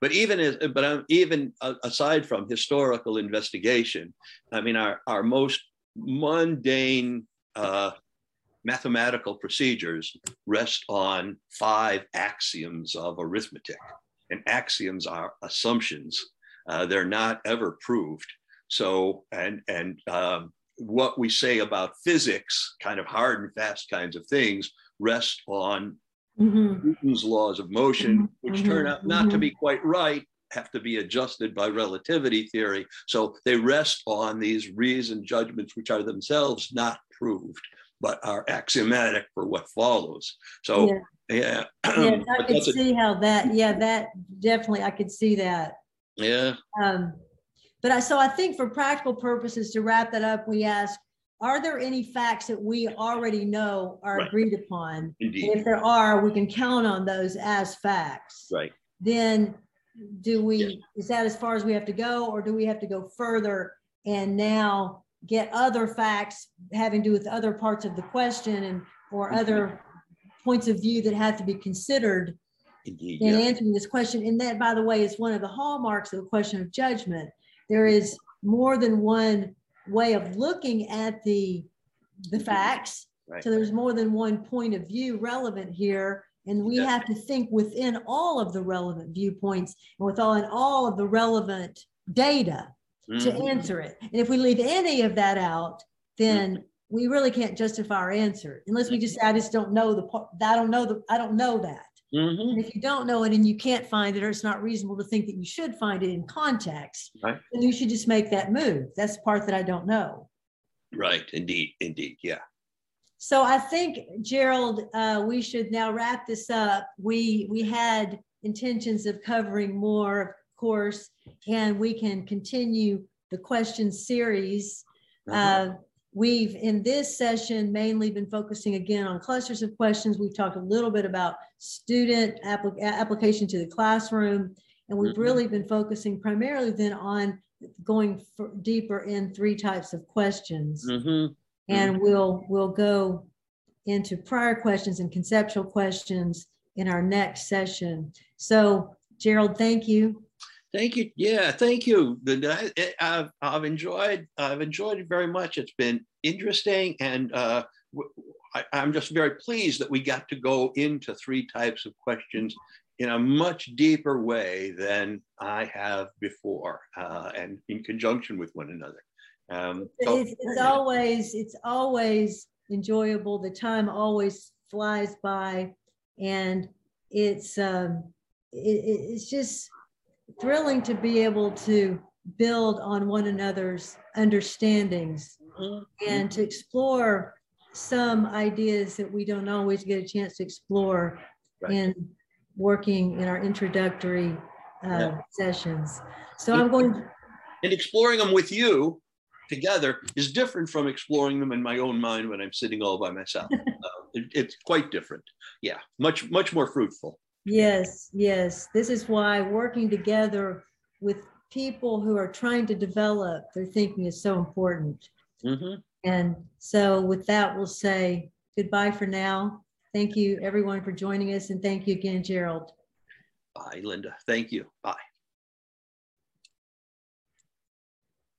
but even as, but I'm, even aside from historical investigation, I mean, our, our most mundane uh, mathematical procedures rest on five axioms of arithmetic. And axioms are assumptions. Uh, they're not ever proved. So, and, and um, what we say about physics, kind of hard and fast kinds of things, rest on mm-hmm. Newton's laws of motion, mm-hmm. which mm-hmm. turn out not to mm-hmm. be quite right, have to be adjusted by relativity theory. So they rest on these reasoned judgments, which are themselves not proved, but are axiomatic for what follows. So, yeah. Yeah, yeah I could see a, how that. Yeah, that definitely I could see that. Yeah. Um, but I, so I think for practical purposes, to wrap that up, we ask, are there any facts that we already know are right. agreed upon? Indeed. if there are, we can count on those as facts. Right. Then do we, yes. is that as far as we have to go, or do we have to go further and now get other facts having to do with other parts of the question and or mm-hmm. other points of view that have to be considered Indeed, in yeah. answering this question? And that, by the way, is one of the hallmarks of the question of judgment there is more than one way of looking at the the facts. Right. So there's more than one point of view relevant here. And we yeah. have to think within all of the relevant viewpoints and with all and all of the relevant data mm-hmm. to answer it. And if we leave any of that out, then mm-hmm. we really can't justify our answer unless we just say, I just don't know the part. I don't know the I don't know that. Mm-hmm. And if you don't know it and you can't find it, or it's not reasonable to think that you should find it in context, right. then you should just make that move. That's the part that I don't know. Right. Indeed. Indeed. Yeah. So I think Gerald, uh, we should now wrap this up. We we had intentions of covering more, of course, and we can continue the question series. Uh, We've in this session mainly been focusing again on clusters of questions. We've talked a little bit about student applic application to the classroom, and we've mm -hmm. really been focusing primarily then on going deeper in three types of questions. Mm -hmm. And mm -hmm. we'll we'll go into prior questions and conceptual questions in our next session. So Gerald, thank you. Thank you. Yeah, thank you. I've, I've enjoyed I've enjoyed it very much. It's been interesting, and uh, I, am just very pleased that we got to go into three types of questions in a much deeper way than I have before, uh, and in conjunction with one another. Um, so, it's, it's always it's always enjoyable. The time always flies by, and it's um, it, it's just thrilling to be able to build on one another's understandings mm-hmm. and to explore some ideas that we don't always get a chance to explore right. in working in our introductory uh, yeah. sessions. So I'm going to, and exploring them with you together is different from exploring them in my own mind when I'm sitting all by myself. uh, it, it's quite different. Yeah, much much more fruitful. Yes, yes. This is why working together with people who are trying to develop their thinking is so important. Mhm. And so with that, we'll say goodbye for now. Thank you, everyone, for joining us, and thank you again, Gerald. Bye, Linda. Thank you. Bye.